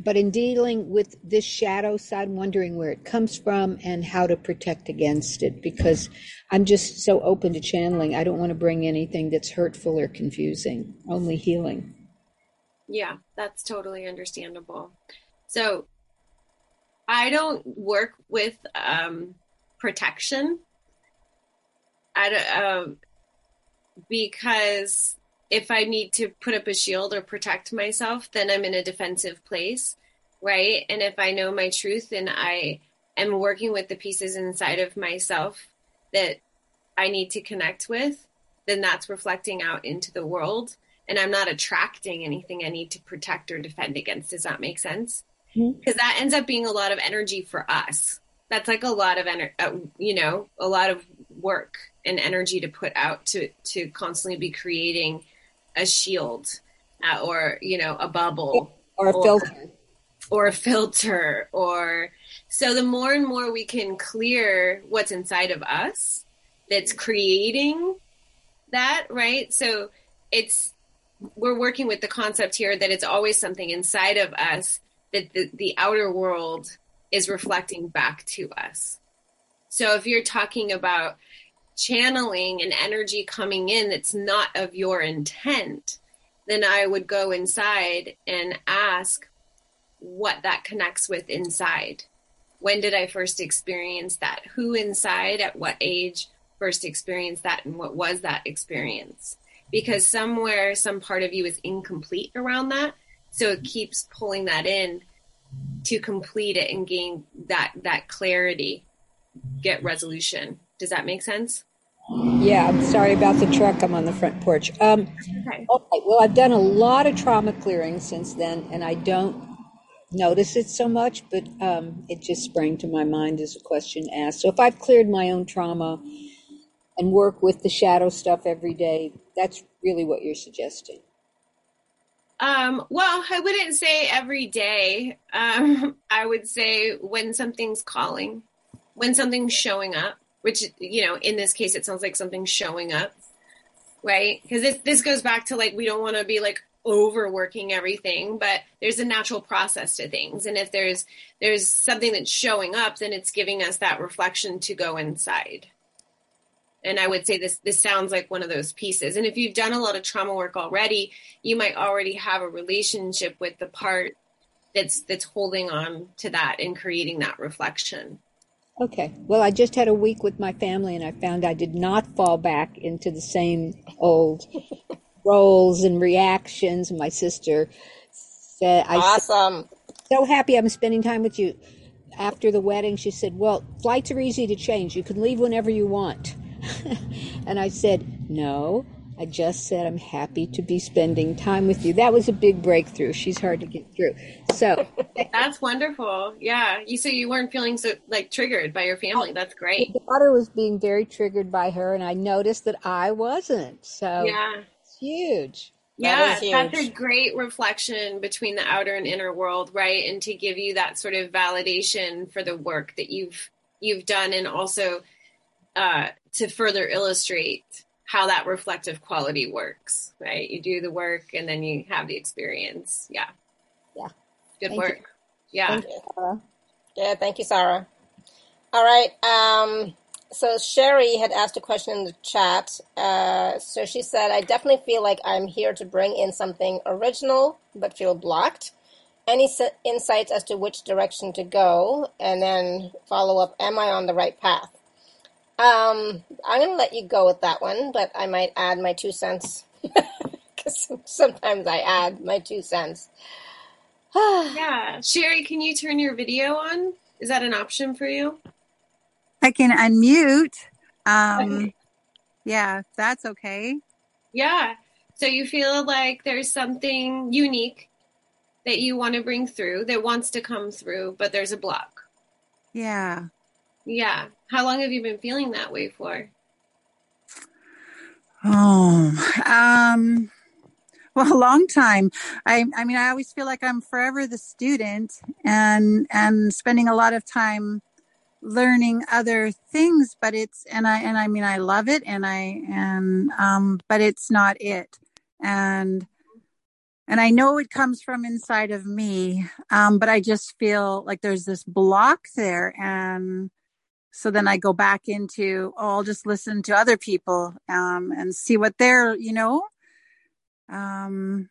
but in dealing with this shadow side, I'm wondering where it comes from and how to protect against it because I'm just so open to channeling. I don't want to bring anything that's hurtful or confusing, only healing. Yeah, that's totally understandable. So I don't work with um, protection. I don't, um, because if I need to put up a shield or protect myself, then I'm in a defensive place, right? And if I know my truth and I am working with the pieces inside of myself that I need to connect with, then that's reflecting out into the world and I'm not attracting anything I need to protect or defend against. Does that make sense? Because mm-hmm. that ends up being a lot of energy for us. That's like a lot of energy, uh, you know, a lot of work and energy to put out to to constantly be creating a shield uh, or you know a bubble or a or, filter or a filter or so the more and more we can clear what's inside of us that's creating that right so it's we're working with the concept here that it's always something inside of us that the, the outer world is reflecting back to us. So if you're talking about channeling an energy coming in that's not of your intent, then I would go inside and ask what that connects with inside. When did I first experience that? Who inside at what age first experienced that and what was that experience? Because somewhere some part of you is incomplete around that. So it keeps pulling that in to complete it and gain that that clarity get resolution. Does that make sense? Yeah i'm sorry about the truck. I'm on the front porch. Um, okay. okay well i've done a lot of trauma clearing since then and i don't notice it so much but um, it just sprang to my mind as a question asked. So if i've cleared my own trauma and work with the shadow stuff every day. That's really what you're suggesting. Um, well, I wouldn't say every day. Um, [LAUGHS] I would say when something's calling, when something's showing up, which you know in this case it sounds like something showing up right because this this goes back to like we don't want to be like overworking everything but there's a natural process to things and if there's there's something that's showing up then it's giving us that reflection to go inside and i would say this this sounds like one of those pieces and if you've done a lot of trauma work already you might already have a relationship with the part that's that's holding on to that and creating that reflection Okay. Well, I just had a week with my family and I found I did not fall back into the same old [LAUGHS] roles and reactions. My sister said, I Awesome. so happy I'm spending time with you. After the wedding, she said, Well, flights are easy to change. You can leave whenever you want. [LAUGHS] and I said, No, I just said I'm happy to be spending time with you. That was a big breakthrough. She's hard to get through. So [LAUGHS] that's wonderful. Yeah. You so you weren't feeling so like triggered by your family. That's great. The daughter was being very triggered by her and I noticed that I wasn't. So yeah. it's huge. Yeah, that that's a great reflection between the outer and inner world, right? And to give you that sort of validation for the work that you've you've done and also uh, to further illustrate how that reflective quality works, right? You do the work and then you have the experience. Yeah. Yeah. Good thank work. You. Yeah. Thank you, yeah. Thank you, Sarah. All right. Um, so Sherry had asked a question in the chat. Uh, so she said, I definitely feel like I'm here to bring in something original, but feel blocked. Any insights as to which direction to go? And then follow up, am I on the right path? Um, I'm going to let you go with that one, but I might add my two cents [LAUGHS] because sometimes I add my two cents. [SIGHS] yeah, Sherry, can you turn your video on? Is that an option for you? I can unmute. Um. Yeah, that's okay. Yeah. So you feel like there's something unique that you want to bring through that wants to come through, but there's a block. Yeah. Yeah. How long have you been feeling that way for? Oh, um, well, a long time. I, I mean, I always feel like I'm forever the student and, and spending a lot of time learning other things, but it's, and I, and I mean, I love it and I, and, um, but it's not it. And, and I know it comes from inside of me. Um, but I just feel like there's this block there and, so then I go back into, oh, I'll just listen to other people um, and see what they're, you know. Um,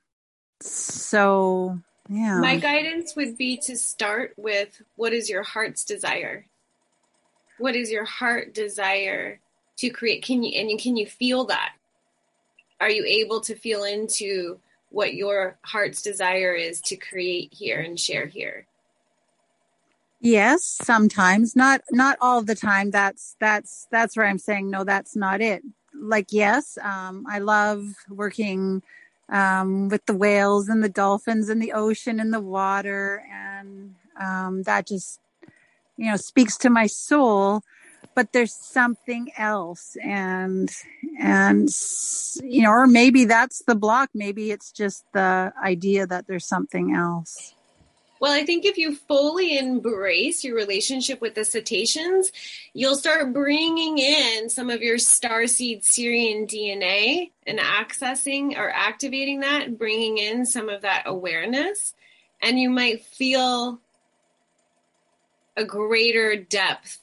so, yeah. My guidance would be to start with what is your heart's desire? What is your heart desire to create? Can you, and can you feel that? Are you able to feel into what your heart's desire is to create here and share here? Yes, sometimes, not not all the time. That's that's that's where I'm saying no, that's not it. Like yes, um, I love working um, with the whales and the dolphins and the ocean and the water, and um, that just you know speaks to my soul. But there's something else, and and you know, or maybe that's the block. Maybe it's just the idea that there's something else. Well, I think if you fully embrace your relationship with the cetaceans, you'll start bringing in some of your starseed Sirian DNA and accessing or activating that, bringing in some of that awareness. And you might feel a greater depth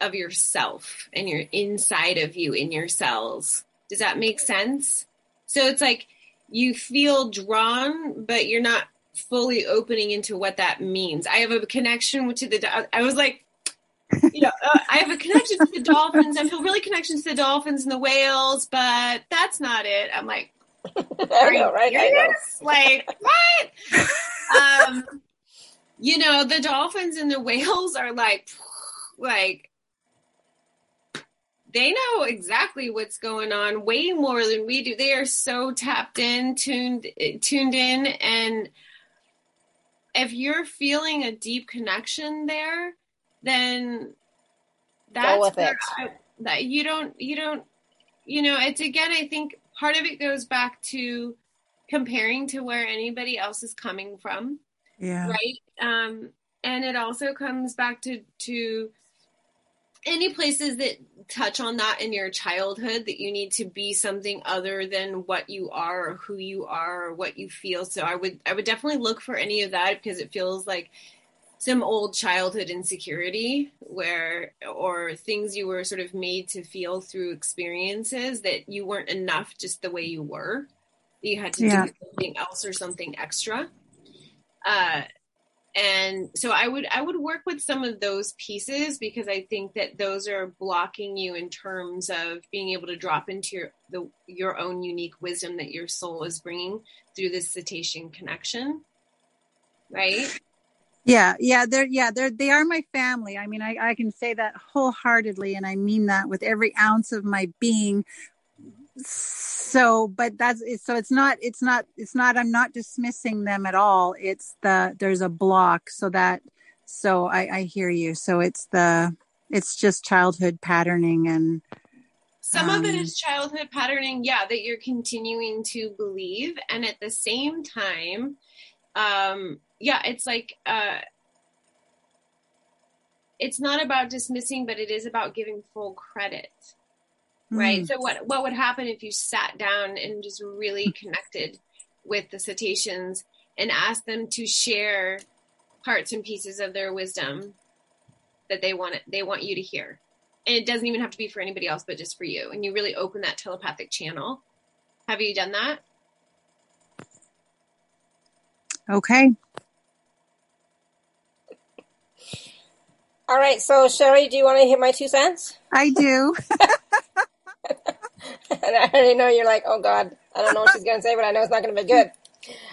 of yourself and your inside of you in your cells. Does that make sense? So it's like you feel drawn, but you're not fully opening into what that means. I have a connection to the. I was like, you know, uh, I have a connection to the dolphins. I feel really connection to the dolphins and the whales, but that's not it. I'm like, [LAUGHS] I know, right? I know. Like what? um, you know, the dolphins and the whales are like, like they know exactly what's going on way more than we do. They are so tapped in, tuned, tuned in, and if you're feeling a deep connection there, then that's Go with it. I, that you don't you don't you know it's again I think part of it goes back to comparing to where anybody else is coming from. Yeah. Right. Um, and it also comes back to to any places that touch on that in your childhood that you need to be something other than what you are or who you are or what you feel? So i would i would definitely look for any of that because it feels like some old childhood insecurity where or things you were sort of made to feel through experiences that you weren't enough just the way you were. You had to yeah. do something else or something extra. Uh, and so i would i would work with some of those pieces because i think that those are blocking you in terms of being able to drop into your the your own unique wisdom that your soul is bringing through this cetacean connection right yeah, yeah, they're yeah, they're they are my family. I mean, I, I can say that wholeheartedly and I mean that with every ounce of my being. So, but that's so it's not it's not it's not I'm not dismissing them at all. It's the there's a block so that so I, I hear you. So it's the it's just childhood patterning and some um, of it um, childhood patterning, yeah, that you're continuing to believe. And at the same time, um, yeah, it's like uh, it's not about dismissing, but it is about giving full credit. Right. Mm. So what what would happen if you sat down and just really [LAUGHS] connected with the cetaceans and asked them to share parts and pieces of their wisdom that they want they want you to hear. And it doesn't even have to be for anybody else, but just for you. And you really open that telepathic channel. Have you done that? Okay. All right. So, Sherry, do you want to hear my two cents? I do. [LAUGHS] and I [LAUGHS] already know you're like, oh God, I don't know what she's going to say, but I know it's not going to be good.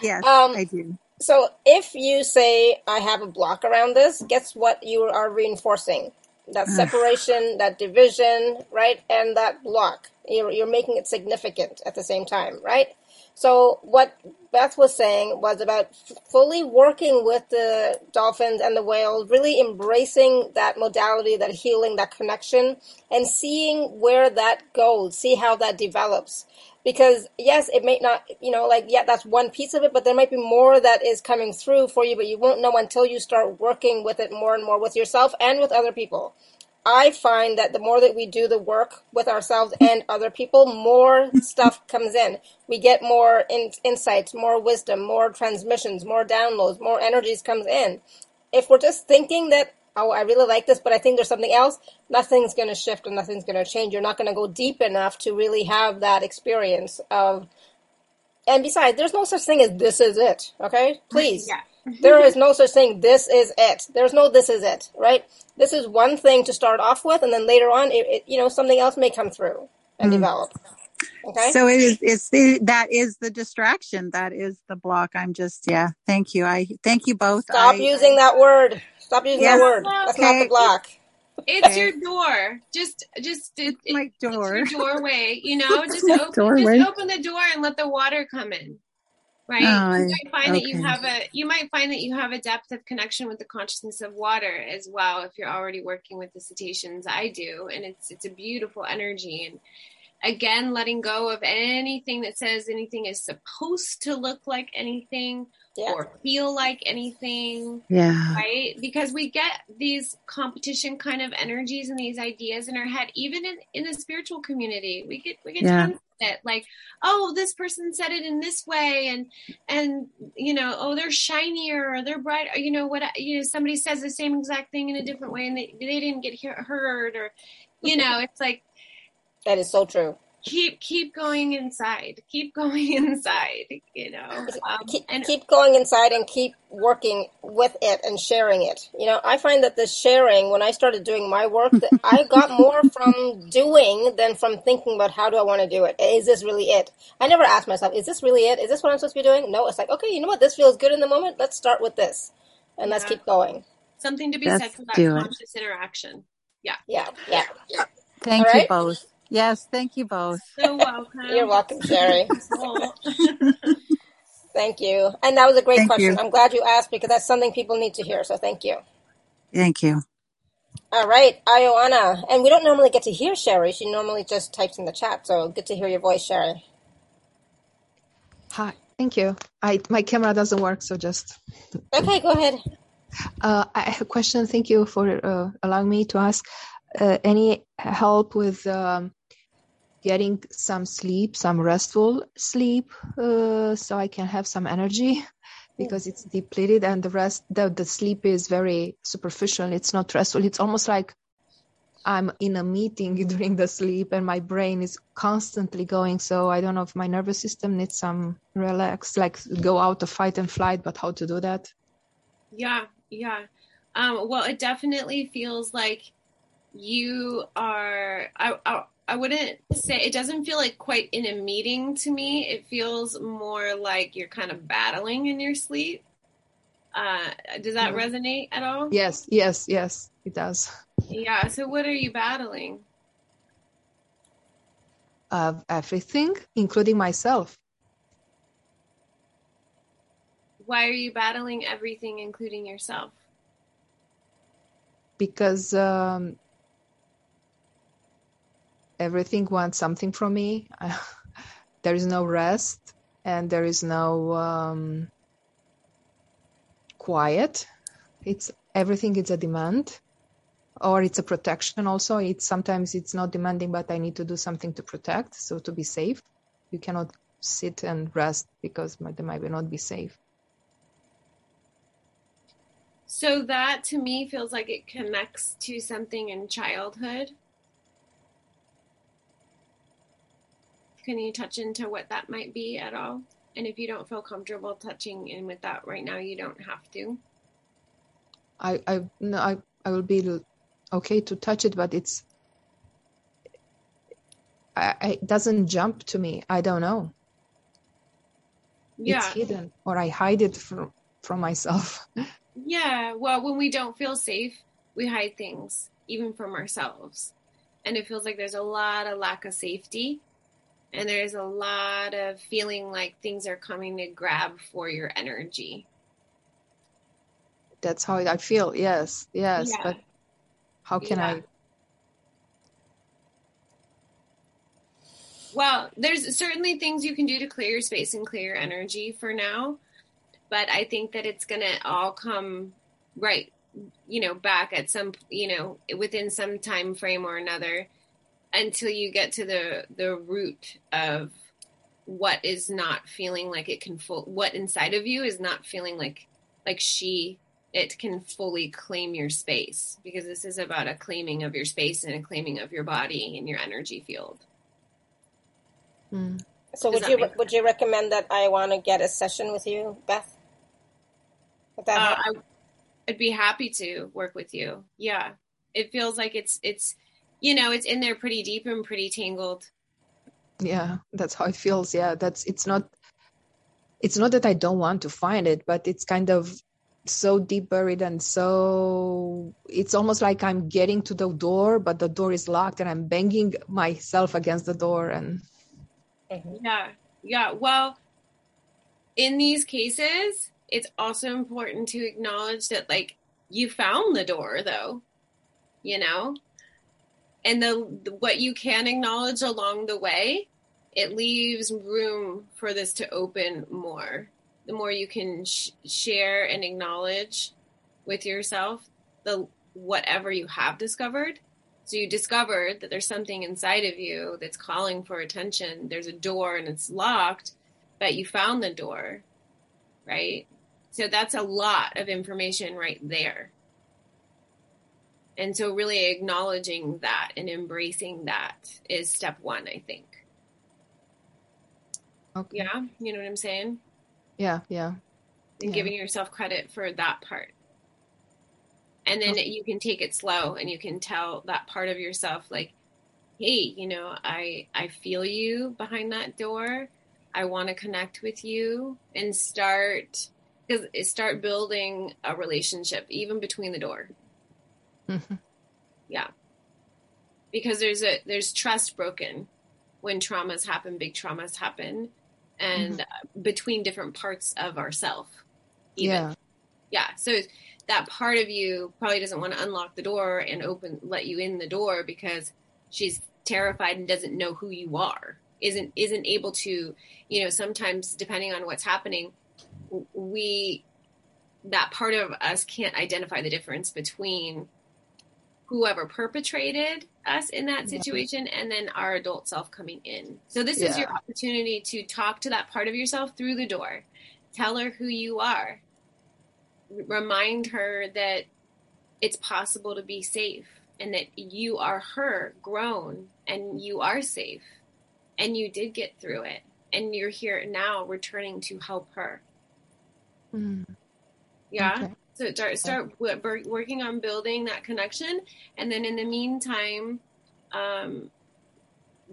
Yes, um, I do. So, if you say I have a block around this, guess what you are reinforcing? That separation, that division, right? And that block. You're, you're making it significant at the same time, right? So what Beth was saying was about f- fully working with the dolphins and the whales, really embracing that modality, that healing, that connection, and seeing where that goes, see how that develops. Because yes, it may not, you know, like, yeah, that's one piece of it, but there might be more that is coming through for you, but you won't know until you start working with it more and more with yourself and with other people. I find that the more that we do the work with ourselves and other people, more stuff comes in. We get more in, insights, more wisdom, more transmissions, more downloads, more energies comes in. If we're just thinking that, oh, I really like this, but I think there's something else, nothing's going to shift and nothing's going to change. You're not going to go deep enough to really have that experience of. And besides, there's no such thing as this is it. Okay, please. Yeah. [LAUGHS] there is no such thing. This is it. There's no this is it. Right this is one thing to start off with, and then later on, it, it you know, something else may come through and mm. develop. Okay. So it is. It's the that is the distraction. That is the block. I'm just yeah. Thank you. I thank you both. Stop I, using that word. Stop using yes. that word. That's okay. not the block. It's okay. your door. Just, just it, my door. It's your doorway. You [LAUGHS] know, just open, just open the door and let the water come in right? Oh, you might find okay. that you have a you might find that you have a depth of connection with the consciousness of water as well if you're already working with the cetaceans. I do, and it's it's a beautiful energy and again letting go of anything that says anything is supposed to look like anything yeah. or feel like anything. Yeah. Right? Because we get these competition kind of energies and these ideas in our head, even in, in the spiritual community. We get we get yeah. tons it. Like oh this person said it in this way and and you know oh they're shinier or they're bright or you know what you know somebody says the same exact thing in a different way and they, they didn't get heard or you [LAUGHS] know it's like that is so true keep keep going inside keep [LAUGHS] going inside you know um, keep, and, keep going inside and keep working with it and sharing it. You know i find that the sharing when i started doing my work that i [LAUGHS] got more from doing than from thinking about how do i want to do it. Is this really it? I never asked myself is this really it? Is this what i'm supposed to be doing? No it's like okay you know what? This feels good in the moment. Let's start with this. And yeah. let's keep going. Something to be Let's said for that conscious it. interaction. Yeah. Yeah yeah, yeah. thank right? you both Yes, thank you both. So welcome. You're welcome, Sherry. [LAUGHS] thank you. And that was a great thank question. You. I'm glad you asked because that's something people need to hear. So thank you. Thank you. All right, Ioana. And we don't normally get to hear Sherry. She normally just types in the chat. So good to hear your voice, Sherry. Hi. Thank you. I my camera doesn't work, so just Okay, go ahead. Uh, I have a question. Thank you for uh, allowing me to ask. uh, any help with um, getting some sleep, some restful sleep, uh, so I can have some energy [LAUGHS] because it's depleted and the rest, the, the sleep is very superficial. It's not restful. It's almost like I'm in a meeting [LAUGHS] during the sleep and my brain is constantly going. So I don't know if my nervous system needs some relax, like go out of fight and flight, but how to do that? Yeah, yeah. Um, well, it definitely feels like you are. I, I I wouldn't say it doesn't feel like quite in a meeting to me. It feels more like you're kind of battling in your sleep. Uh, does that mm-hmm. resonate at all? Yes, yes, yes, it does. Yeah. So, what are you battling? Of everything, including myself. Why are you battling everything, including yourself? Because um, everything wants something from me. [LAUGHS] there is no rest and there is no um, quiet. It's everything is a demand or it's a protection also. It's sometimes it's not demanding, but I need to do something to protect. So to be safe, you cannot sit and rest because they might not be safe. So that to me feels like it connects to something in childhood Can you touch into what that might be at all? And if you don't feel comfortable touching in with that right now, you don't have to. I I no I I will be okay to touch it, but it's I, it doesn't jump to me. I don't know. Yeah. It's hidden, or I hide it from from myself. [LAUGHS] Yeah. Well, when we don't feel safe, we hide things, even from ourselves, and it feels like there's a lot of lack of safety and there's a lot of feeling like things are coming to grab for your energy. That's how I feel. Yes, yes, yeah. but how can yeah. I? Well, there's certainly things you can do to clear your space and clear your energy for now, but I think that it's going to all come right, you know, back at some, you know, within some time frame or another until you get to the the root of what is not feeling like it can full what inside of you is not feeling like like she it can fully claim your space because this is about a claiming of your space and a claiming of your body and your energy field. Mm. So Does would you would you recommend that I want to get a session with you, Beth? Would that uh, I, I'd be happy to work with you. Yeah, it feels like it's it's you know, it's in there pretty deep and pretty tangled. Yeah, that's how it feels. Yeah, that's it's not it's not that I don't want to find it, but it's kind of so deep buried and so it's almost like I'm getting to the door, but the door is locked and I'm banging myself against the door and mm-hmm. yeah. Yeah. Well, in these cases, it's also important to acknowledge that like you found the door though. You know? And the what you can acknowledge along the way it leaves room for this to open more. The more you can sh- share and acknowledge with yourself the whatever you have discovered. So you discovered that there's something inside of you that's calling for attention. There's a door and it's locked but you found the door right? So that's a lot of information right there and so, really acknowledging that and embracing that is step one, I think. Okay. Yeah, you know what I'm saying? Yeah, yeah. And yeah. giving yourself credit for that part. And then okay. you can take it slow and you can tell that part of yourself like, "Hey, you know, I I feel you behind that door. I want to connect with you and start because start building a relationship even between the door Mm-hmm. [LAUGHS] Yeah. Because there's a there's trust broken when traumas happen, big traumas happen, and mm-hmm. between different parts of ourself. Yeah. Yeah. So that part of you probably doesn't want to unlock the door and open let you in the door because she's terrified and doesn't know who you are isn't isn't able to you know sometimes depending on what's happening we that part of us can't identify the difference between whoever perpetrated us in that situation and then our adult self coming in. So this yeah. is your opportunity to talk to that part of yourself through the door. Tell her who you are. Remind her that it's possible to be safe and that you are her grown and you are safe and you did get through it and you're here now returning to help her. Mm. Yeah. Okay. So start start working on building that connection, and then in the meantime, um,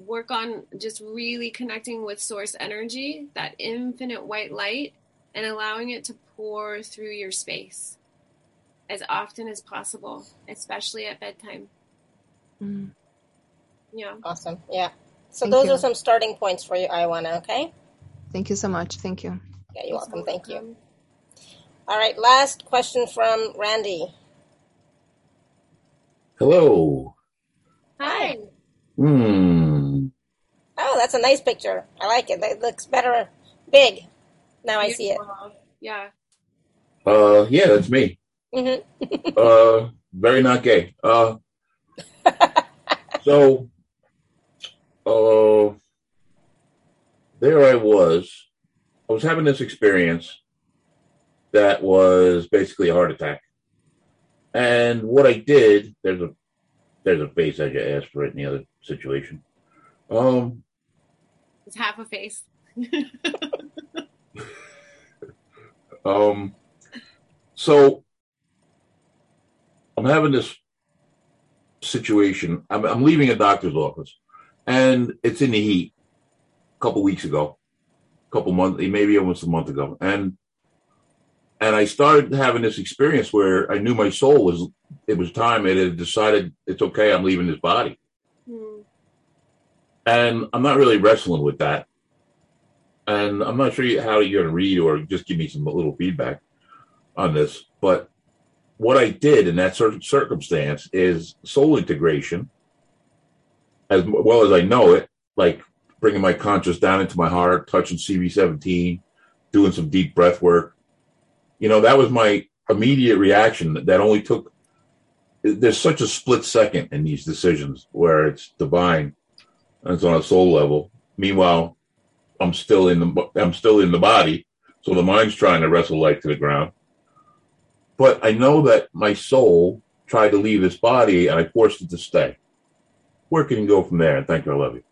work on just really connecting with source energy, that infinite white light, and allowing it to pour through your space as often as possible, especially at bedtime. Mm. Yeah. Awesome. Yeah. So Thank those you. are some starting points for you, Iwana. Okay. Thank you so much. Thank you. Yeah, you're welcome. Thank you. All right, last question from Randy. Hello. Hi. Hmm. Oh, that's a nice picture. I like it. It looks better big. Now I see it. Yeah. Uh, yeah, that's me. Mm-hmm. [LAUGHS] uh, very not gay. Uh, [LAUGHS] so, uh, there I was. I was having this experience that was basically a heart attack. And what I did, there's a there's a face as you asked for it in the other situation. Um It's half a face. [LAUGHS] um so I'm having this situation. I'm, I'm leaving a doctor's office and it's in the heat a couple weeks ago, a couple months, maybe almost a month ago. And and I started having this experience where I knew my soul was it was time. It had decided it's okay. I'm leaving this body, mm. and I'm not really wrestling with that. And I'm not sure how you're going to read or just give me some little feedback on this. But what I did in that certain circumstance is soul integration, as well as I know it, like bringing my conscious down into my heart, touching CV17, doing some deep breath work, you know, that was my immediate reaction that only took there's such a split second in these decisions where it's divine and it's on a soul level. Meanwhile, I'm still in the I'm still in the body, so the mind's trying to wrestle light to the ground. But I know that my soul tried to leave this body and I forced it to stay. Where can you go from there? And thank you, I love you.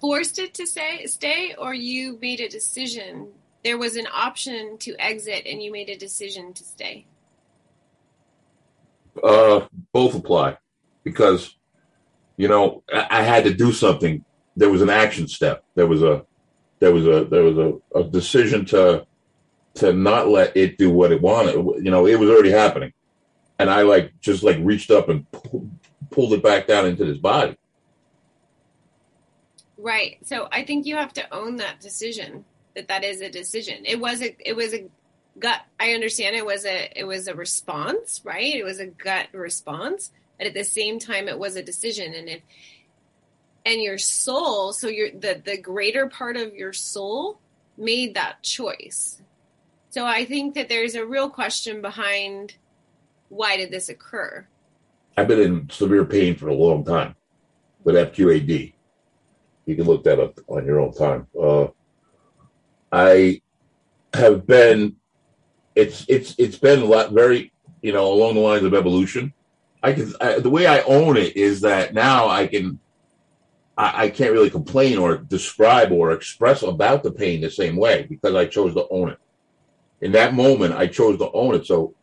Forced it to say stay or you made a decision? There was an option to exit and you made a decision to stay. Uh both apply because you know I, I, had to do something. There was an action step. There was a there was a there was a, a decision to to not let it do what it wanted. You know it was already happening. And i like just like reached up and pulled it back down into this body Right. So I think you have to own that decision that that is a decision. It was a it was a gut. I understand it was a it was a response, right? It was a gut response, but at the same time it was a decision and if and your soul, so your the the greater part of your soul made that choice. So I think that there's a real question behind why did this occur? I've been in severe pain for a long time with FQAD you can look that up on your own time. Uh, I have been, it's it's it's been a lot very you know along the lines of evolution. I can I, the way I own it is that now I can I, I can't really complain or describe or express about the pain the same way because I chose to own it. In that moment, I chose to own it. So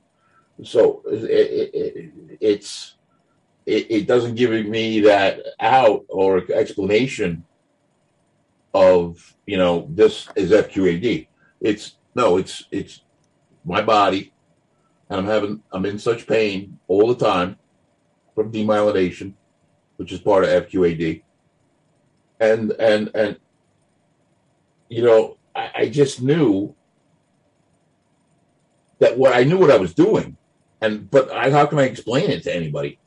so it, it, it, it's it, it, doesn't give me that out or explanation of you know this is FQAD. It's no, it's it's my body, and I'm having I'm in such pain all the time from demyelination, which is part of FQAD, and and and you know I, I just knew that what I knew what I was doing, and but I, how can I explain it to anybody?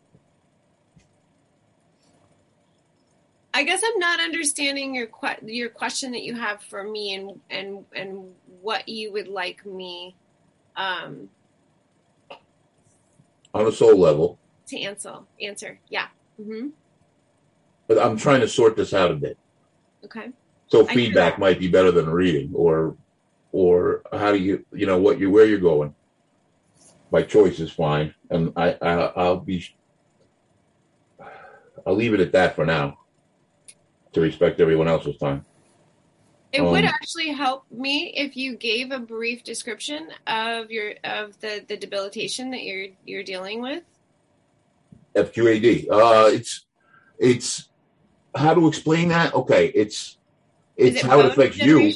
I guess I'm not understanding your que- your question that you have for me and and and what you would like me um on a soul level. To answer, answer, yeah. Mm-hmm. But I'm trying to sort this out a bit. Okay. So feedback might be better than reading, or, or how do you, you know, what you where you're going. my choice is fine, and I, I I'll be, I'll leave it at that for now, to respect everyone else's time. It um, would actually help me if you gave a brief description of your of the the debilitation that you're you're dealing with. FQAD. Uh, it's it's how to explain that. Okay, it's it's it how it affects you.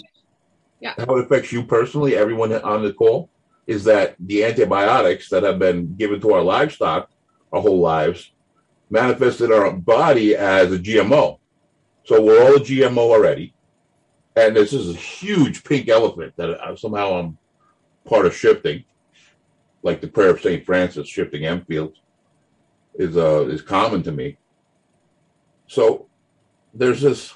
Yeah. How it affects you personally. Everyone on the call is that the antibiotics that have been given to our livestock our whole lives manifested our body as a GMO. So we're all a GMO already and this is a huge pink elephant that somehow I'm part of shifting, like the prayer of Saint Francis, shifting Enfield, is uh is common to me. So there's this.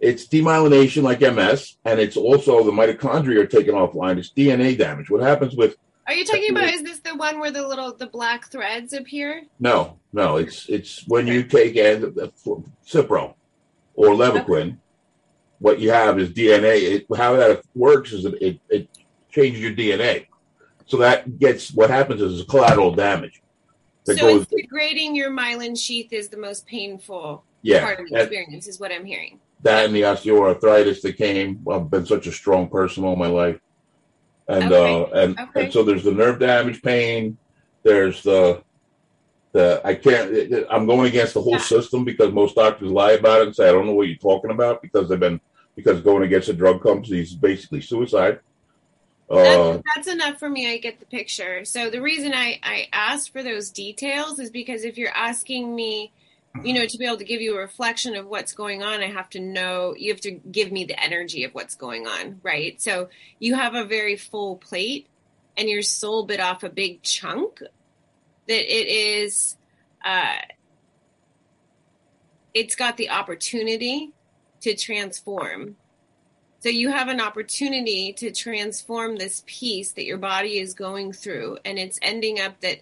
It's demyelination like MS, and it's also the mitochondria are taken offline. It's DNA damage. What happens with? Are you talking about? Is this the one where the little the black threads appear? No, no. It's it's when you take a, Cipro or Levaquin. What you have is DNA. It, how that works is that it, it changes your DNA. So that gets what happens is collateral damage. So goes, degrading your myelin sheath is the most painful yeah, part of the that, experience, is what I'm hearing. That and the osteoarthritis that came. I've been such a strong person all my life, and okay. uh, and, okay. and so there's the nerve damage pain. There's the the I can't. I'm going against the whole yeah. system because most doctors lie about it and say I don't know what you're talking about because they've been because going against the drug companies is basically suicide. Uh, that's, that's, enough for me. I get the picture. So the reason I, I asked for those details is because if you're asking me, you know, to be able to give you a reflection of what's going on, I have to know, you have to give me the energy of what's going on, right? So you have a very full plate and your soul bit off a big chunk that it is, uh, it's got the opportunity to transform. So you have an opportunity to transform this piece that your body is going through, and it's ending up that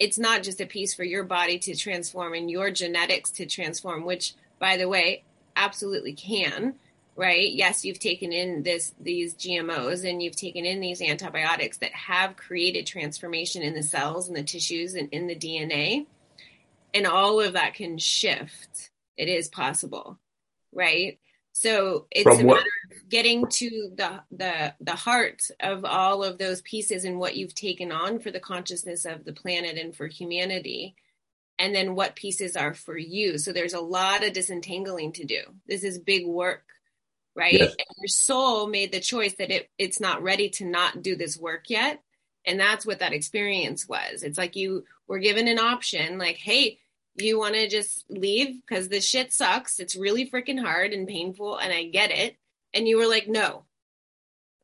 it's not just a piece for your body to transform and your genetics to transform, which, by the way, absolutely can. Right? Yes, you've taken in this these GMOs and you've taken in these antibiotics that have created transformation in the cells and the tissues and in the DNA. And all of that can shift. It is possible right? So it's From a what? matter of getting to the the the heart of all of those pieces and what you've taken on for the consciousness of the planet and for humanity, and then what pieces are for you. So there's a lot of disentangling to do. This is big work, right? Yes. And your soul made the choice that it it's not ready to not do this work yet. And that's what that experience was. It's like you were given an option, like, hey, you want to just leave because this shit sucks. It's really freaking hard and painful, and I get it. And you were like, no,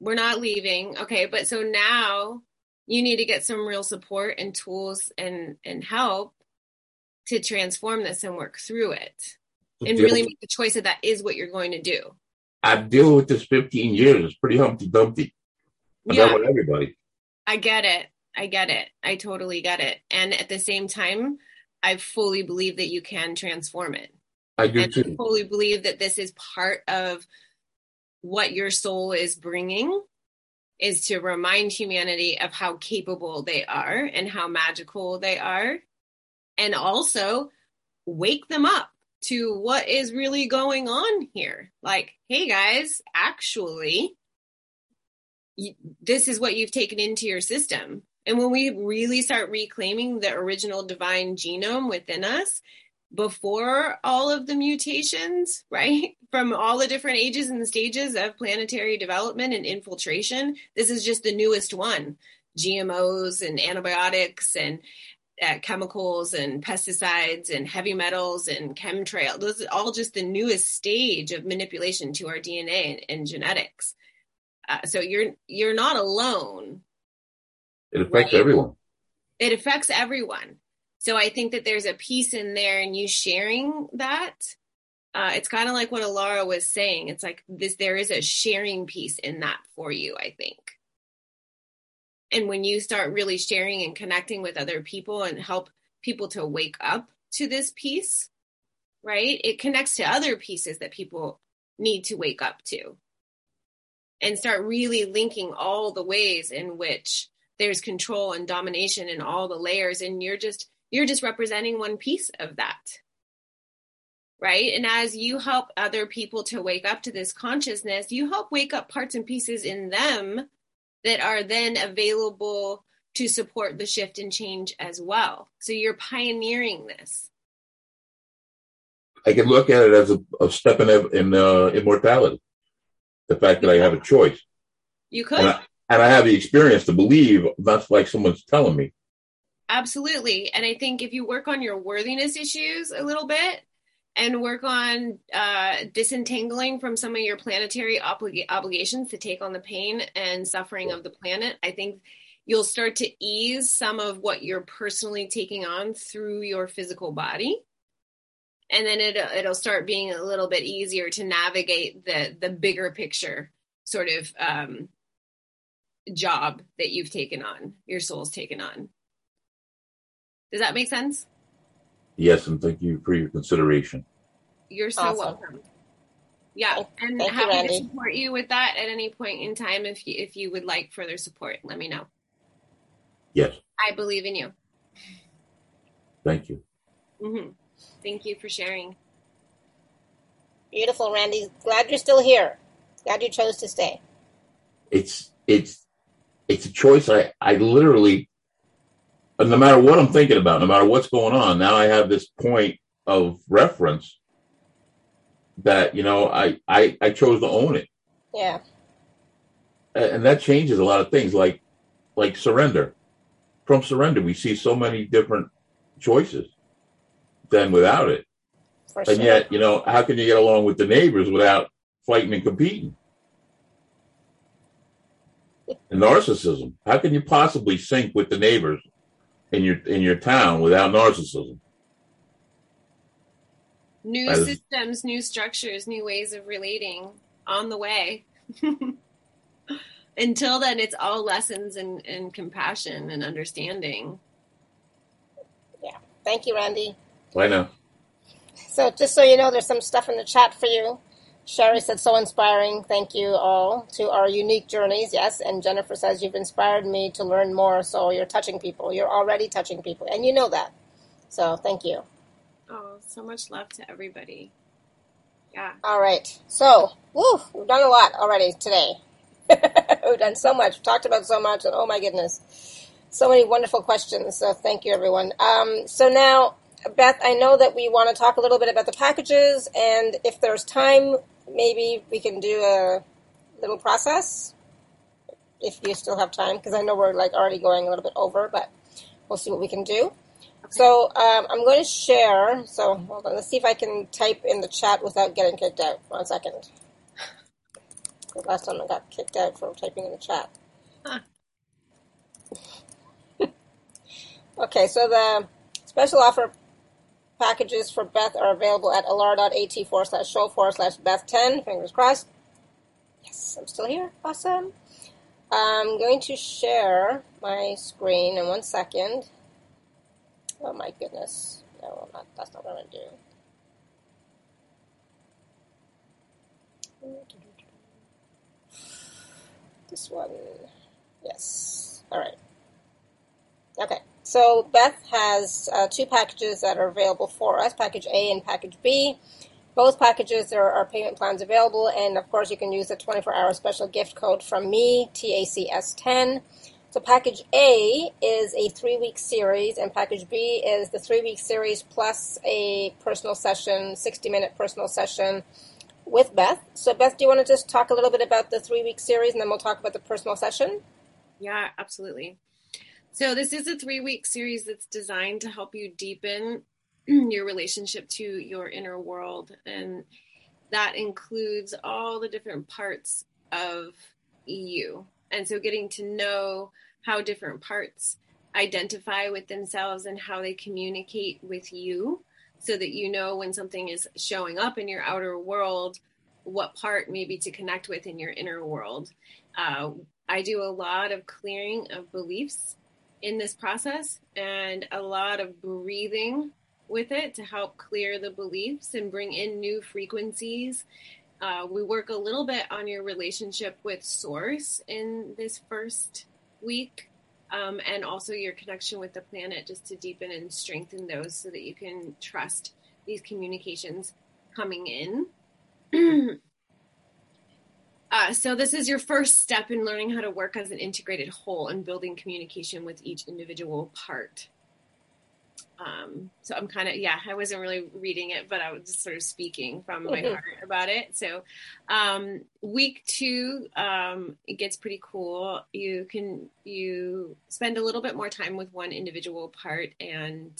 we're not leaving. Okay, but so now you need to get some real support and tools and and help to transform this and work through it and really make the choice that that is what you're going to do. I've dealt with this 15 years. It's pretty Humpty Dumpty. I yeah. with everybody. I get it. I get it. I totally get it. And at the same time, I fully believe that you can transform it. I do and too. I fully believe that this is part of what your soul is bringing is to remind humanity of how capable they are and how magical they are and also wake them up to what is really going on here like hey guys actually this is what you've taken into your system and when we really start reclaiming the original divine genome within us, before all of the mutations, [LAUGHS] right? From all the different ages and stages of planetary development and infiltration, this is just the newest one. GMOs and antibiotics and uh, chemicals and pesticides and heavy metals and chemtrail. Those are all just the newest stage of manipulation to our DNA and, and genetics. Uh, so you're you're not alone it affects right? everyone. It affects everyone. So I think that there's a piece in there and you sharing that. Uh, it's kind of like what Alara was saying. It's like this, there is a sharing piece in that for you, I think. And when you start really sharing and connecting with other people and help people to wake up to this piece, right? It connects to other pieces that people need to wake up to and start really linking all the ways in which there's control and domination in all the layers and you're just you're just representing one piece of that right and as you help other people to wake up to this consciousness you help wake up parts and pieces in them that are then available to support the shift and change as well so you're pioneering this i can look at it as a, a step in, in uh, immortality the fact that i have a choice you could and I, and I have the experience to believe that's like someone's telling me. Absolutely. And I think if you work on your worthiness issues a little bit and work on uh, disentangling from some of your planetary oblig- obligations to take on the pain and suffering of the planet, I think you'll start to ease some of what you're personally taking on through your physical body. And then it, it'll start being a little bit easier to navigate the the bigger picture sort of um, job that you've taken on, your soul's taken on. Does that make sense? Yes, and thank you for your consideration. You're so awesome. welcome. Yeah, and thank happy you, to support you with that at any point in time. If you if you would like further support, let me know. Yes, I believe in you. Thank you. Mm-hmm. Thank you for sharing. Beautiful, Randy. Glad you're still here. Glad you chose to stay. It's it's it's a choice. I, I literally, no matter what I'm thinking about, no matter what's going on, now I have this point of reference that, you know, I, I, I chose to own it. Yeah. And that changes a lot of things like, like surrender. From surrender, we see so many different choices than without it. For and sure. yet, you know, how can you get along with the neighbors without fighting and competing? narcissism. How can you possibly sync with the neighbors in your in your town without narcissism? New As, systems, new structures, new ways of relating on the way. [LAUGHS] Until then, it's all lessons and, and compassion and understanding. Yeah. Thank you, Randy. I know. So, just so you know, there's some stuff in the chat for you. Sherry said, so inspiring. Thank you all to our unique journeys. Yes. And Jennifer says, you've inspired me to learn more. So you're touching people. You're already touching people. And you know that. So thank you. Oh, so much love to everybody. Yeah. All right. So, woo, we've done a lot already today. [LAUGHS] we've done so much. We've talked about so much. And oh my goodness. So many wonderful questions. So thank you, everyone. Um, so now, Beth, I know that we want to talk a little bit about the packages, and if there's time, maybe we can do a little process if you still have time, because I know we're like already going a little bit over, but we'll see what we can do. Okay. So um, I'm going to share. So hold on, let's see if I can type in the chat without getting kicked out. One second. Last time I got kicked out for typing in the chat. Huh. [LAUGHS] okay, so the special offer Packages for Beth are available at alara.at forward slash show forward slash Beth 10. Fingers crossed. Yes, I'm still here. Awesome. I'm going to share my screen in one second. Oh my goodness. No, not, that's not what I'm going to do. This one. Yes. All right. Okay. So Beth has uh, two packages that are available for us, package A and package B. Both packages, there are payment plans available, and of course, you can use the 24 hour special gift code from me, TACS10. So, package A is a three week series, and package B is the three week series plus a personal session, 60 minute personal session with Beth. So, Beth, do you want to just talk a little bit about the three week series, and then we'll talk about the personal session? Yeah, absolutely. So, this is a three week series that's designed to help you deepen [CLEARS THROAT] your relationship to your inner world. And that includes all the different parts of you. And so, getting to know how different parts identify with themselves and how they communicate with you so that you know when something is showing up in your outer world what part maybe to connect with in your inner world uh, I do a lot of clearing of beliefs in this process and a lot of breathing with it to help clear the beliefs and bring in new frequencies. Uh, we work a little bit on your relationship with Source in this first week, um, and also your connection with the planet, just to deepen and strengthen those so that you can trust these communications coming in. [CLEARS THROAT] uh, so, this is your first step in learning how to work as an integrated whole and building communication with each individual part. Um, so I'm kind of yeah, I wasn't really reading it, but I was just sort of speaking from my mm-hmm. heart about it. So um, week two, um, it gets pretty cool. You can you spend a little bit more time with one individual part, and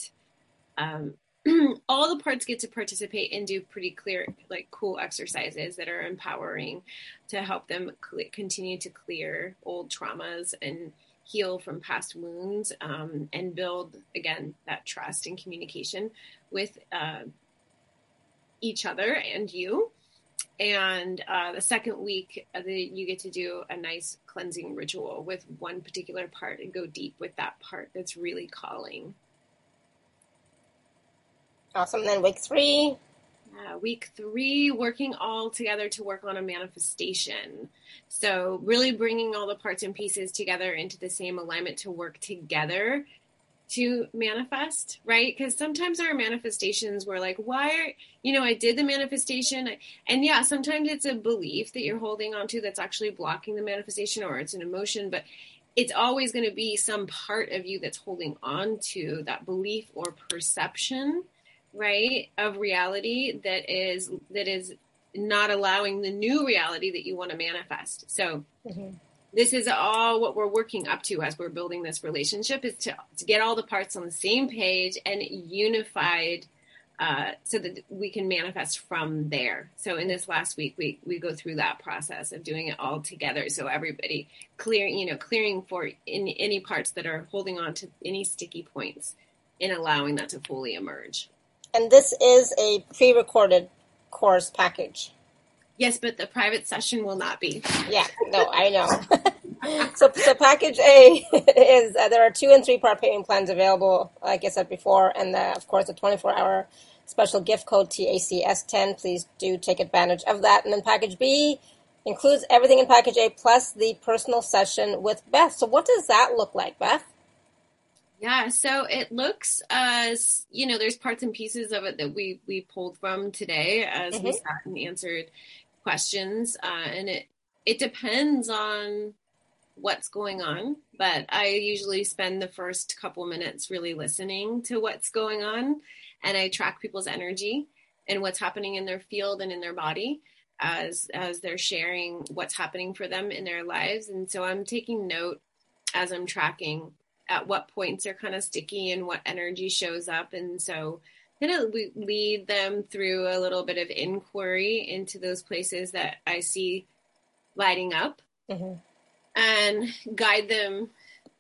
um, [CLEARS THROAT] all the parts get to participate and do pretty clear, like cool exercises that are empowering to help them cl- continue to clear old traumas and heal from past wounds um, and build again that trust and communication with uh, each other and you. And uh, the second week uh, the, you get to do a nice cleansing ritual with one particular part and go deep with that part that's really calling awesome then week three uh, week three, working all together to work on a manifestation. So, really bringing all the parts and pieces together into the same alignment to work together to manifest, right? Because sometimes our manifestations were like, why are, you know, I did the manifestation. And yeah, sometimes it's a belief that you're holding on to that's actually blocking the manifestation or it's an emotion, but it's always going to be some part of you that's holding on to that belief or perception right of reality that is that is not allowing the new reality that you want to manifest so mm-hmm. this is all what we're working up to as we're building this relationship is to, to get all the parts on the same page and unified uh, so that we can manifest from there. So in this last week, we we go through that process of doing it all together. So everybody clearing, you know, clearing for in, any parts that are holding on to any sticky points, and allowing that to fully emerge. And this is a pre-recorded course package. Yes, but the private session will not be. Yeah, no, I know. [LAUGHS] so, so package A [LAUGHS] is uh, there are two and three part payment plans available, like I said before, and the, of course the 24 hour special gift code TACS10. Please do take advantage of that. And then package B includes everything in package A plus the personal session with Beth. So, what does that look like, Beth? Yeah, so it looks as you know, there's parts and pieces of it that we we pulled from today as mm-hmm. we sat and answered questions, uh, and it it depends on what's going on. But I usually spend the first couple minutes really listening to what's going on, and I track people's energy and what's happening in their field and in their body as as they're sharing what's happening for them in their lives, and so I'm taking note as I'm tracking at what points they're kind of sticky and what energy shows up. And so kind of lead them through a little bit of inquiry into those places that I see lighting up mm-hmm. and guide them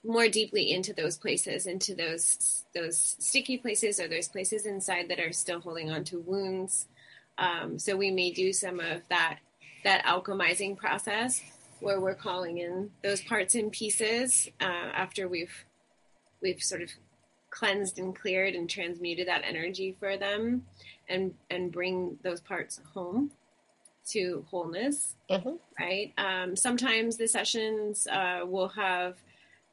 more deeply into those places, into those those sticky places or those places inside that are still holding on to wounds. Um, so we may do some of that that alchemizing process where we're calling in those parts and pieces uh, after we've we've sort of cleansed and cleared and transmuted that energy for them and and bring those parts home to wholeness mm-hmm. right um, sometimes the sessions uh, will have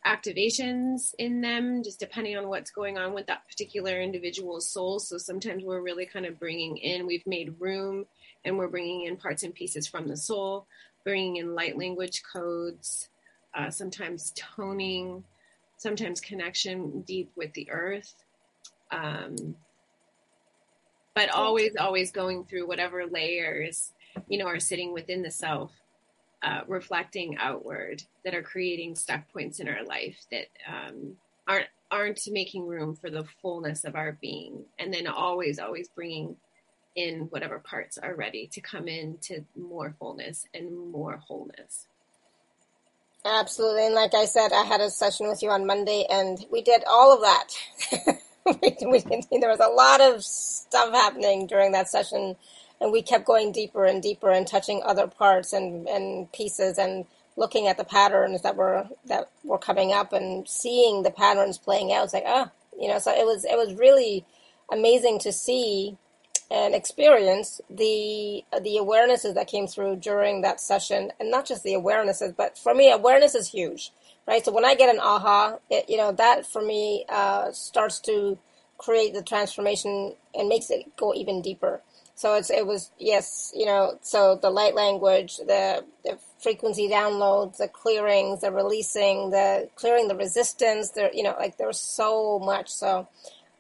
activations in them just depending on what's going on with that particular individual's soul so sometimes we're really kind of bringing in we've made room and we're bringing in parts and pieces from the soul bringing in light language codes uh, sometimes toning sometimes connection deep with the earth. Um, but always, always going through whatever layers, you know, are sitting within the self, uh, reflecting outward that are creating stuck points in our life that um, aren't aren't making room for the fullness of our being, and then always, always bringing in whatever parts are ready to come into more fullness and more wholeness. Absolutely. And like I said, I had a session with you on Monday and we did all of that. [LAUGHS] we, we, there was a lot of stuff happening during that session and we kept going deeper and deeper and touching other parts and, and pieces and looking at the patterns that were that were coming up and seeing the patterns playing out. It's like, oh, you know, so it was it was really amazing to see and experience the the awarenesses that came through during that session, and not just the awarenesses, but for me, awareness is huge, right? So when I get an aha, it, you know, that for me uh, starts to create the transformation and makes it go even deeper. So it's it was yes, you know, so the light language, the, the frequency downloads, the clearings, the releasing, the clearing the resistance, there you know, like there was so much. So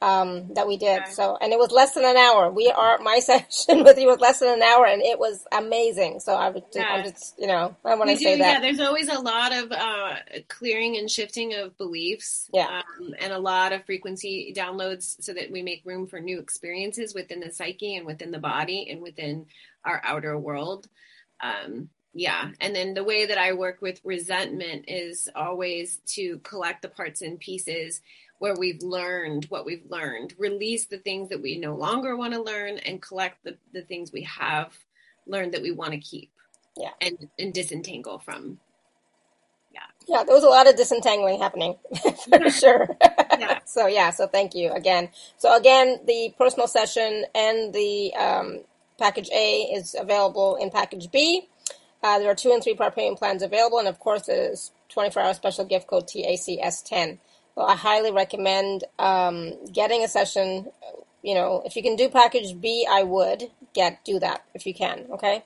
um, that we did. Okay. So, and it was less than an hour. We are my [LAUGHS] session with you was less than an hour, and it was amazing. So I would, yeah. I'm just, you know, I want to say that. Yeah, there's always a lot of uh, clearing and shifting of beliefs. Yeah, um, and a lot of frequency downloads, so that we make room for new experiences within the psyche and within the body and within our outer world. Um, yeah and then the way that i work with resentment is always to collect the parts and pieces where we've learned what we've learned, release the things that we no longer want to learn, and collect the, the things we have learned that we want to keep. Yeah. And, and disentangle from. Yeah. Yeah, there was a lot of disentangling happening [LAUGHS] for sure. yeah. [LAUGHS] so, yeah, so thank you again. So, again, the personal session and the um, package A is available in package B. Uh, there are two and three part payment plans available, and of course, there's 24 hour special gift code TACS10. Well, I highly recommend um, getting a session. You know, if you can do package B, I would get do that if you can. Okay.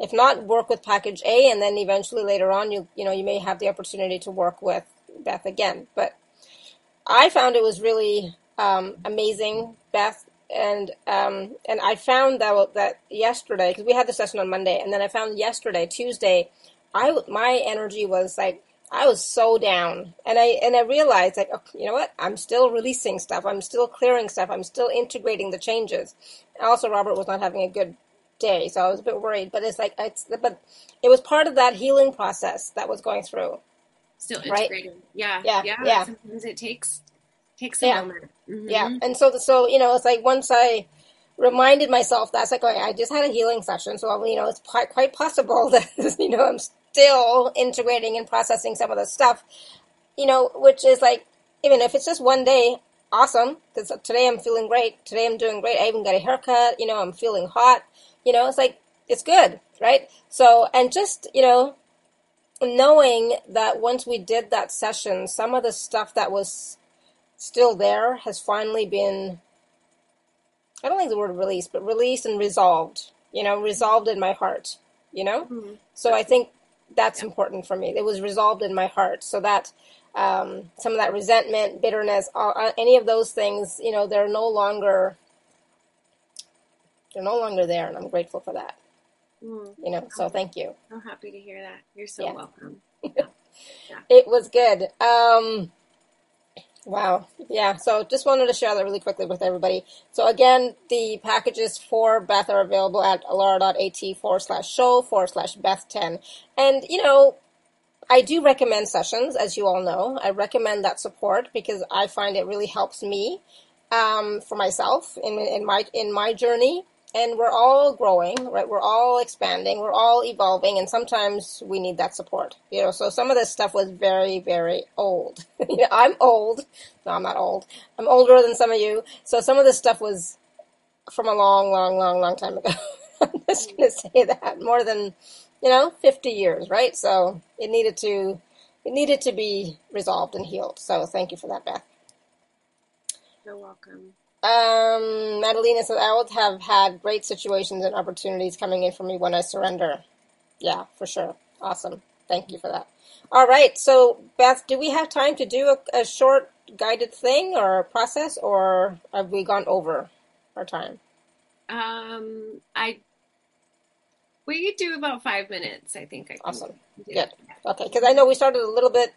If not, work with package A, and then eventually later on, you you know you may have the opportunity to work with Beth again. But I found it was really um, amazing, Beth, and um, and I found that that yesterday because we had the session on Monday, and then I found yesterday Tuesday, I my energy was like I was so down, and I and I realized like, okay, you know what? I'm still releasing stuff. I'm still clearing stuff. I'm still integrating the changes. Also, Robert was not having a good day, so I was a bit worried. But it's like it's but it was part of that healing process that was going through. Still integrating, right? yeah, yeah, yeah. yeah. Sometimes it takes takes a yeah. moment. Mm-hmm. Yeah, and so so you know, it's like once I reminded myself that it's like, okay, I just had a healing session, so you know, it's quite quite possible [LAUGHS] that you know I'm still integrating and processing some of the stuff, you know, which is like, even if it's just one day, awesome, because today I'm feeling great. Today I'm doing great. I even got a haircut, you know, I'm feeling hot, you know, it's like, it's good, right? So, and just, you know, knowing that once we did that session, some of the stuff that was still there has finally been, I don't like the word released, but released and resolved, you know, resolved in my heart, you know? Mm-hmm. So I think that's yeah. important for me. It was resolved in my heart, so that um, some of that resentment, bitterness, uh, any of those things, you know, they're no longer they're no longer there, and I'm grateful for that. Mm. You know, so thank you. I'm happy to hear that. You're so yeah. welcome. [LAUGHS] Yeah. It was good. Um, Wow. Yeah. So just wanted to share that really quickly with everybody. So again, the packages for Beth are available at alara.at forward slash show forward slash Beth 10. And, you know, I do recommend sessions, as you all know. I recommend that support because I find it really helps me um, for myself in, in my in my journey and we're all growing, right? We're all expanding, we're all evolving, and sometimes we need that support. You know, so some of this stuff was very, very old. [LAUGHS] you know, I'm old. No, I'm not old. I'm older than some of you. So some of this stuff was from a long, long, long, long time ago. [LAUGHS] I'm just gonna say that more than you know, 50 years, right? So it needed to it needed to be resolved and healed. So thank you for that, Beth. You're welcome. Um, Madalena says, I would have had great situations and opportunities coming in for me when I surrender. Yeah, for sure. Awesome. Thank you for that. All right. So, Beth, do we have time to do a, a short guided thing or process, or have we gone over our time? Um, I we could do about five minutes. I think. I awesome. Good. Okay, because I know we started a little bit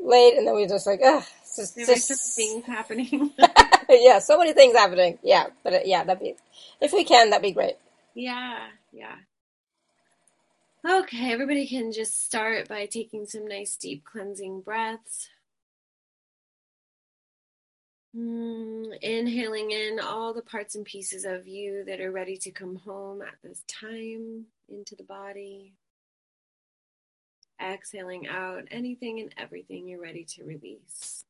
late, and then we just like, ugh, just, there just... some things happening. [LAUGHS] yeah, so many things happening. Yeah, but uh, yeah, that'd be if we can, that'd be great. Yeah, yeah. Okay, everybody can just start by taking some nice deep cleansing breaths. Mm, inhaling in all the parts and pieces of you that are ready to come home at this time into the body. Exhaling out anything and everything you're ready to release.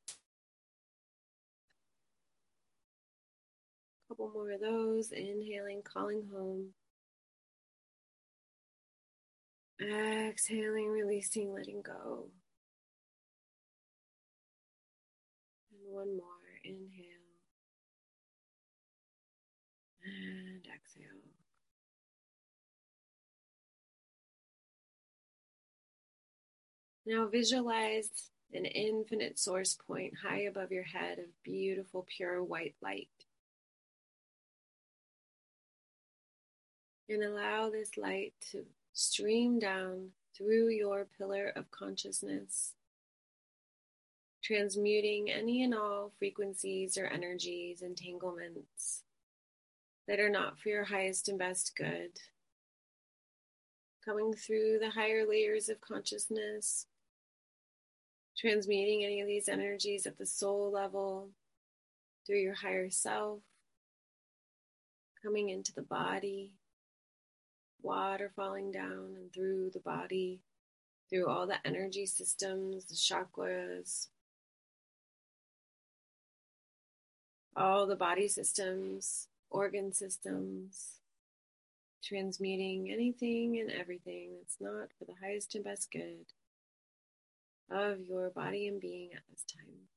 Couple more of those. Inhaling, calling home. Exhaling, releasing, letting go. And one more. Inhale. And exhale. Now visualize an infinite source point high above your head of beautiful, pure white light. And allow this light to stream down through your pillar of consciousness, transmuting any and all frequencies or energies, entanglements that are not for your highest and best good. Coming through the higher layers of consciousness, transmuting any of these energies at the soul level through your higher self, coming into the body, water falling down and through the body, through all the energy systems, the chakras, all the body systems, organ systems, transmuting anything and everything that's not for the highest and best good of your body and being at this time.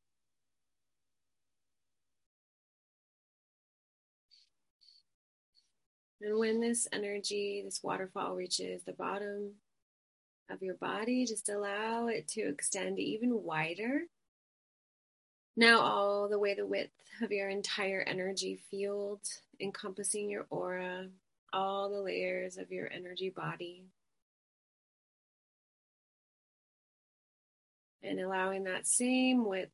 And when this energy, this waterfall reaches the bottom of your body, just allow it to extend even wider. Now, all the way the width of your entire energy field, encompassing your aura, all the layers of your energy body. And allowing that same width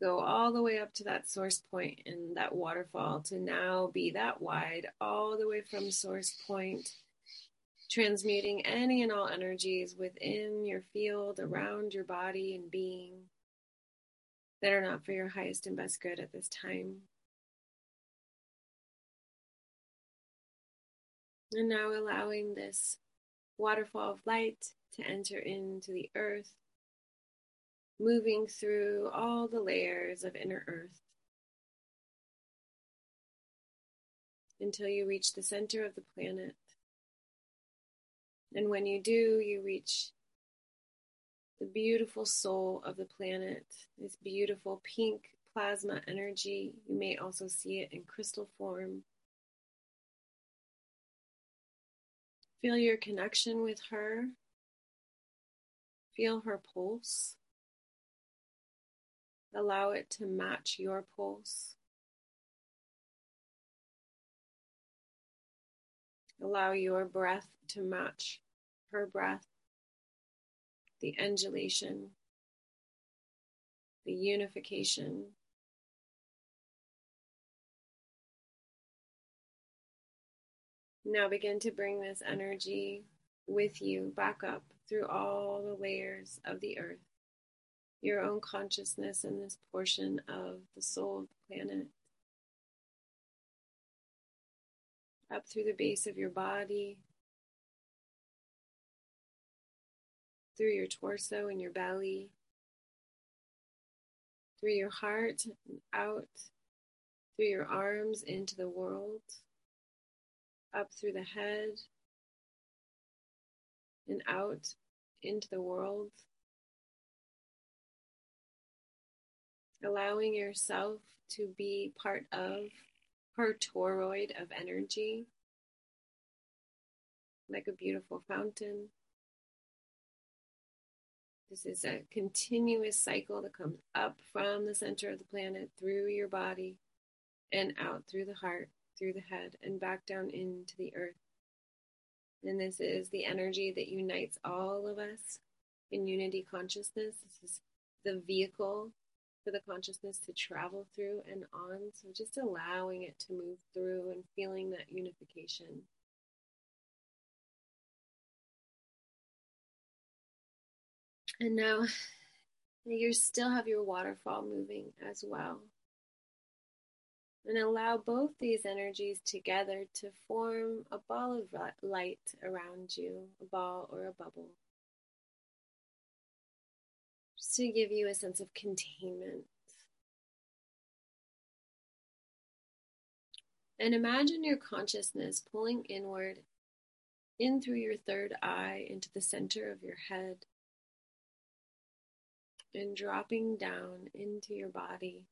go all the way up to that source point and that waterfall to now be that wide, all the way from source point, transmuting any and all energies within your field, around your body and being that are not for your highest and best good at this time. And now allowing this waterfall of light to enter into the earth moving through all the layers of inner earth until you reach the center of the planet. And when you do, you reach the beautiful soul of the planet, this beautiful pink plasma energy. You may also see it in crystal form. Feel your connection with her. Feel her pulse. Allow it to match your pulse. Allow your breath to match her breath, the undulation, the unification. Now begin to bring this energy with you back up through all the layers of the earth your own consciousness in this portion of the soul of the planet. Up through the base of your body, through your torso and your belly, through your heart and out, through your arms into the world, up through the head and out into the world. Allowing yourself to be part of her toroid of energy, like a beautiful fountain. This is a continuous cycle that comes up from the center of the planet through your body and out through the heart, through the head, and back down into the earth. And this is the energy that unites all of us in unity consciousness. This is the vehicle for the consciousness to travel through and on. So just allowing it to move through and feeling that unification. And now you still have your waterfall moving as well. And allow both these energies together to form a ball of light around you, a ball or a bubble. To give you a sense of containment. And imagine your consciousness pulling inward in through your third eye into the center of your head and dropping down into your body,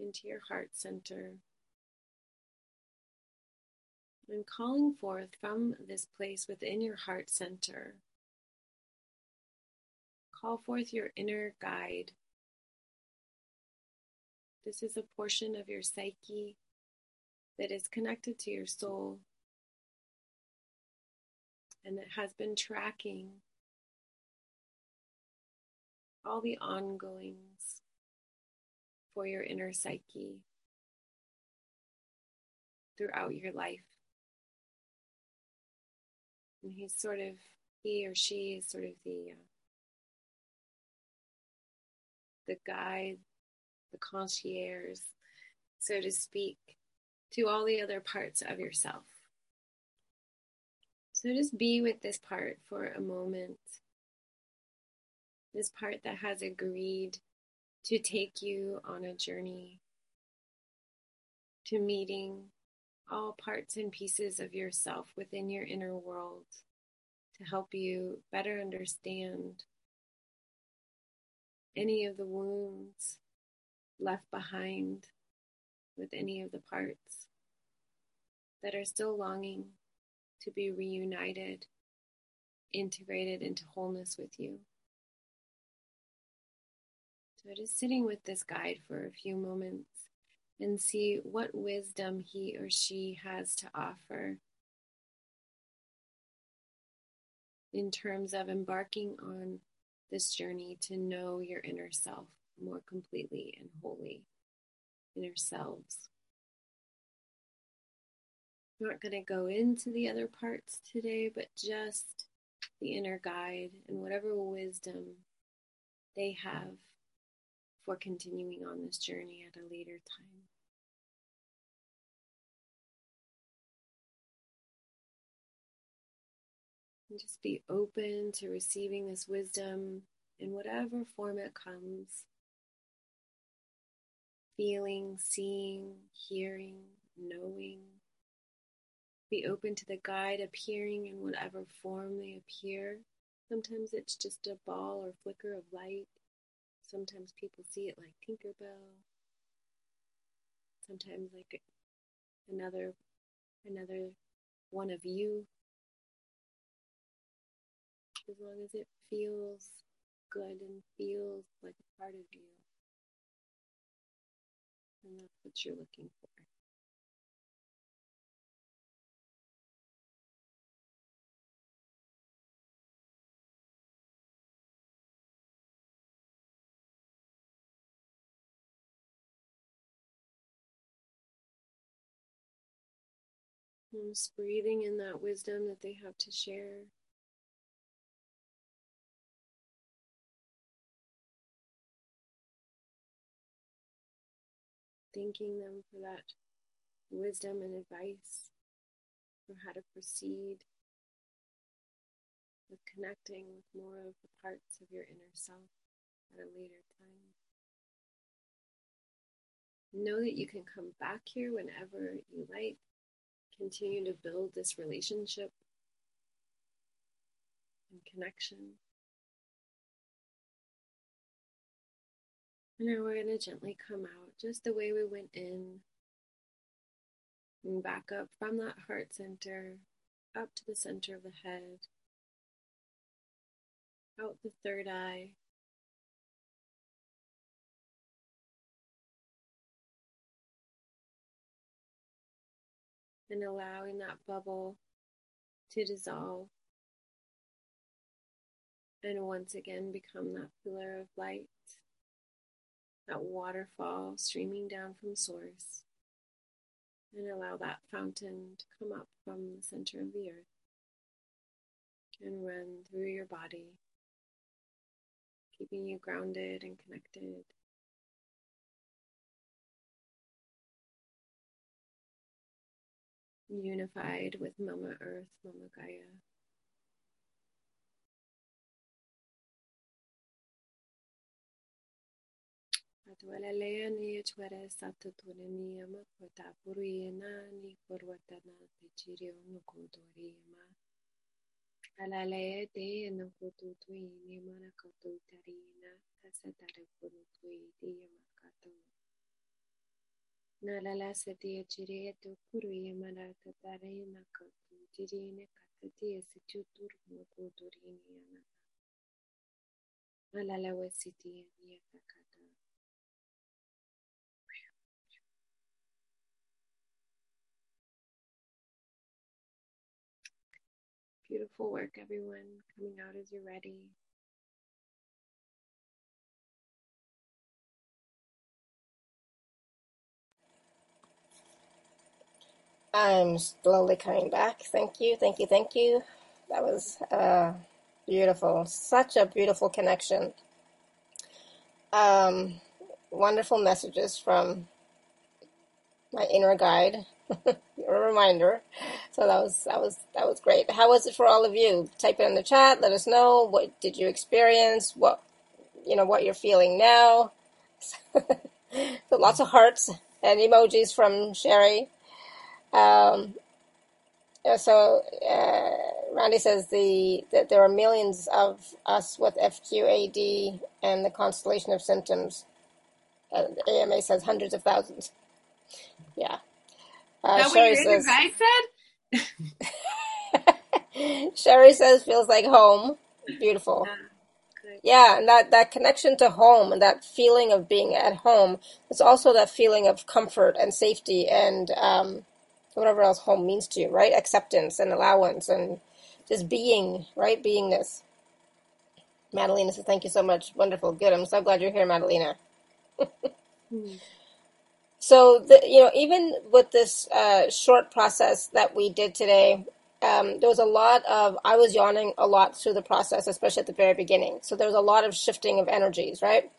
into your heart center, and calling forth from this place within your heart center. Call forth your inner guide. This is a portion of your psyche that is connected to your soul and that has been tracking all the ongoings for your inner psyche throughout your life. And he's sort of, he or she is sort of the uh, the guide, the concierge, so to speak, to all the other parts of yourself. So just be with this part for a moment. This part that has agreed to take you on a journey to meeting all parts and pieces of yourself within your inner world to help you better understand any of the wounds left behind with any of the parts that are still longing to be reunited, integrated into wholeness with you. So just sitting with this guide for a few moments and see what wisdom he or she has to offer in terms of embarking on this journey to know your inner self more completely and wholly, inner selves. I'm not going to go into the other parts today, but just the inner guide and whatever wisdom they have for continuing on this journey at a later time. And just be open to receiving this wisdom in whatever form it comes. Feeling, seeing, hearing, knowing. Be open to the guide appearing in whatever form they appear. Sometimes it's just a ball or flicker of light. Sometimes people see it like Tinkerbell. Sometimes like another another one of you as long as it feels good and feels like a part of you. And that's what you're looking for. And just breathing in that wisdom that they have to share. Thanking them for that wisdom and advice for how to proceed with connecting with more of the parts of your inner self at a later time. Know that you can come back here whenever you like. Continue to build this relationship and connection. And now we're going to gently come out just the way we went in. And back up from that heart center, up to the center of the head, out the third eye. And allowing that bubble to dissolve and once again become that pillar of light that waterfall streaming down from source and allow that fountain to come up from the center of the earth and run through your body, keeping you grounded and connected. Unified with Mama Earth, Mama Gaia. Duelele ni chweresatutune ni makotapuruena ni porwatana techirio nukuturima. Alale te e ciri e tu puru e ma na ta tare e na cu tu tiri e ne ca ta te e sa tu tur nu nukututuini manakotutarina kasatarukunutuiti yamakatu. Nalala satia chiretu kurui manatatarina kotutirine katatia situtur nukuturini yanaka. Alala wesitia niataka. Beautiful work, everyone. Coming out as you're ready. I'm slowly coming back. Thank you, thank you, thank you. That was uh, beautiful. Such a beautiful connection. Um, wonderful messages from my inner guide. [LAUGHS] a reminder. So that was that was that was great. How was it for all of you? Type it in the chat. Let us know what did you experience. What you know what you're feeling now. [LAUGHS] so lots of hearts and emojis from Sherry. Um, so uh, Randy says the that there are millions of us with FQAD and the constellation of symptoms. Uh, AMA says hundreds of thousands. Yeah. Uh, that Sherry what your says, said? [LAUGHS] Sherry says feels like home. Beautiful. Yeah, yeah, and that, that connection to home and that feeling of being at home. It's also that feeling of comfort and safety and um, whatever else home means to you, right? Acceptance and allowance and just being, right? Beingness. Madalena says, thank you so much. Wonderful. Good. I'm so glad you're here, Madalena. [LAUGHS] hmm. So, the, you know, even with this uh, short process that we did today, um, there was a lot of, I was yawning a lot through the process, especially at the very beginning. So there was a lot of shifting of energies, right?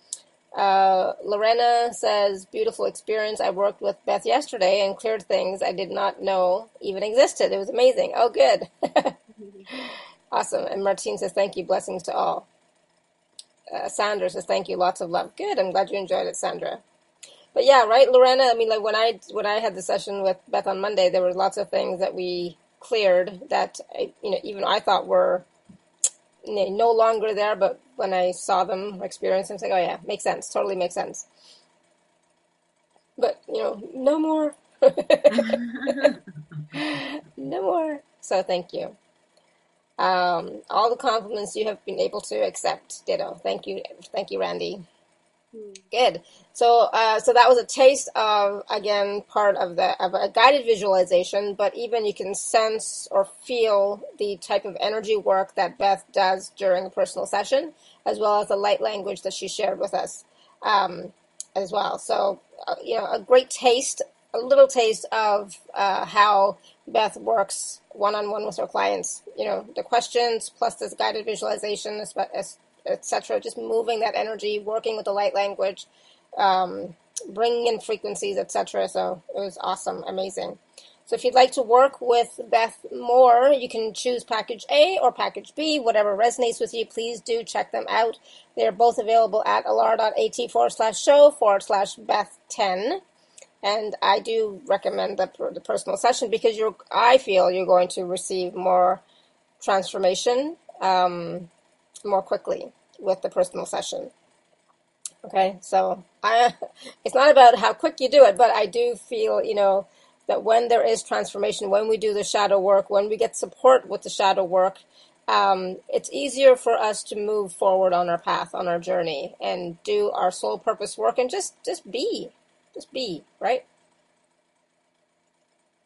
Uh, Lorena says, beautiful experience. I worked with Beth yesterday and cleared things I did not know even existed. It was amazing. Oh, good. [LAUGHS] awesome. And Martine says, thank you. Blessings to all. Uh, Sandra says, thank you. Lots of love. Good. I'm glad you enjoyed it, Sandra but yeah, right, Lorena. I mean, like when I when I had the session with Beth on Monday, there were lots of things that we cleared that you know even I thought were no longer there. But when I saw them, experienced them, it's like, oh yeah, makes sense. Totally makes sense. But you know, no more. [LAUGHS] no more. So thank you. Um, all the compliments you have been able to accept. Ditto. Thank you. Thank you, Randy. Good. So, uh, so that was a taste of again part of the of a guided visualization, but even you can sense or feel the type of energy work that Beth does during a personal session, as well as the light language that she shared with us um, as well. So, uh, you know, a great taste, a little taste of uh, how Beth works one on one with her clients. You know, the questions plus this guided visualization, etc. Just moving that energy, working with the light language, um, bringing in frequencies, etc. So it was awesome, amazing. So if you'd like to work with Beth more, you can choose package A or package B, whatever resonates with you. Please do check them out. They're both available at alara.at forward slash show forward slash Beth 10. And I do recommend the, the personal session because you're, I feel you're going to receive more transformation um, more quickly with the personal session. Okay, so I, [LAUGHS] it's not about how quick you do it, but I do feel, you know, that when there is transformation, when we do the shadow work, when we get support with the shadow work, um, it's easier for us to move forward on our path, on our journey, and do our soul purpose work, and just just be, just be, right?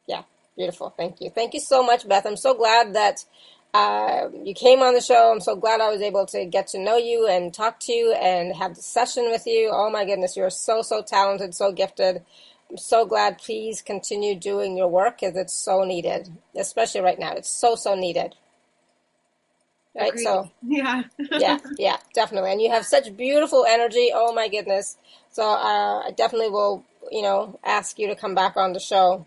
Yeah, beautiful. Thank you, thank you so much, Beth. I'm so glad that uh, you came on the show. I'm so glad I was able to get to know you and talk to you and have the session with you. Oh my goodness, you're so, so talented, so gifted. I'm so glad. Please continue doing your work because it's so needed, especially right now. It's so, so needed. Right? Agreed. So, [LAUGHS] yeah. yeah, yeah, definitely. And you have such beautiful energy. Oh my goodness. So, uh, I definitely will, you know, ask you to come back on the show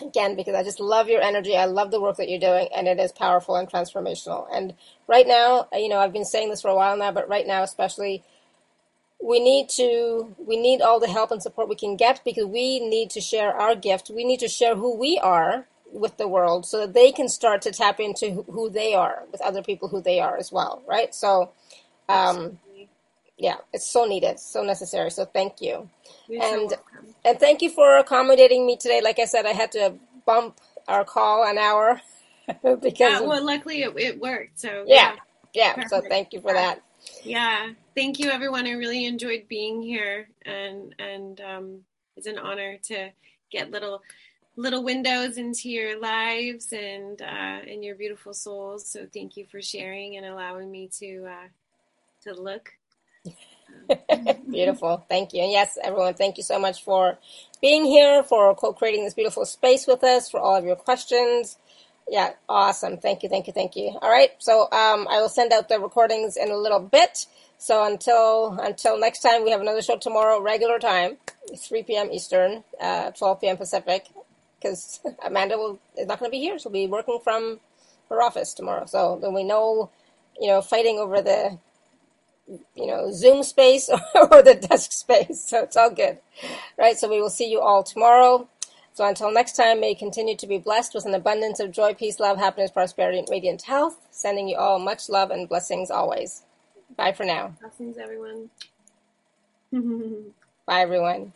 again because I just love your energy. I love the work that you're doing, and it is powerful and transformational. And right now, you know, I've been saying this for a while now, but right now, especially, we need to we need all the help and support we can get because we need to share our gift we need to share who we are with the world so that they can start to tap into who they are with other people who they are as well right so um yeah it's so needed so necessary so thank you. You're and so and thank you for accommodating me today. Like i said i had to bump our call an hour [LAUGHS] because yeah, well luckily it, it worked so yeah. Yeah, yeah. so thank you for that. Yeah thank you everyone. I really enjoyed being here and and um it's an honor to get little little windows into your lives and uh and your beautiful souls. So thank you for sharing and allowing me to uh to look [LAUGHS] beautiful thank you and yes everyone thank you so much for being here for co-creating this beautiful space with us for all of your questions yeah, awesome. Thank you, thank you, thank you. All right, so um, I will send out the recordings in a little bit. So until until next time, we have another show tomorrow, regular time, 3 p.m. Eastern, uh, 12 p.m. Pacific, because [LAUGHS] Amanda will is not going to be here. She'll be working from her office tomorrow. So then we know, you know, fighting over the you know Zoom space [LAUGHS] or the desk space. So it's all good, right? So we will see you all tomorrow. So until next time, may you continue to be blessed with an abundance of joy, peace, love, happiness, prosperity, and radiant health. Sending you all much love and blessings always. Bye for now. Blessings, everyone. Bye, everyone.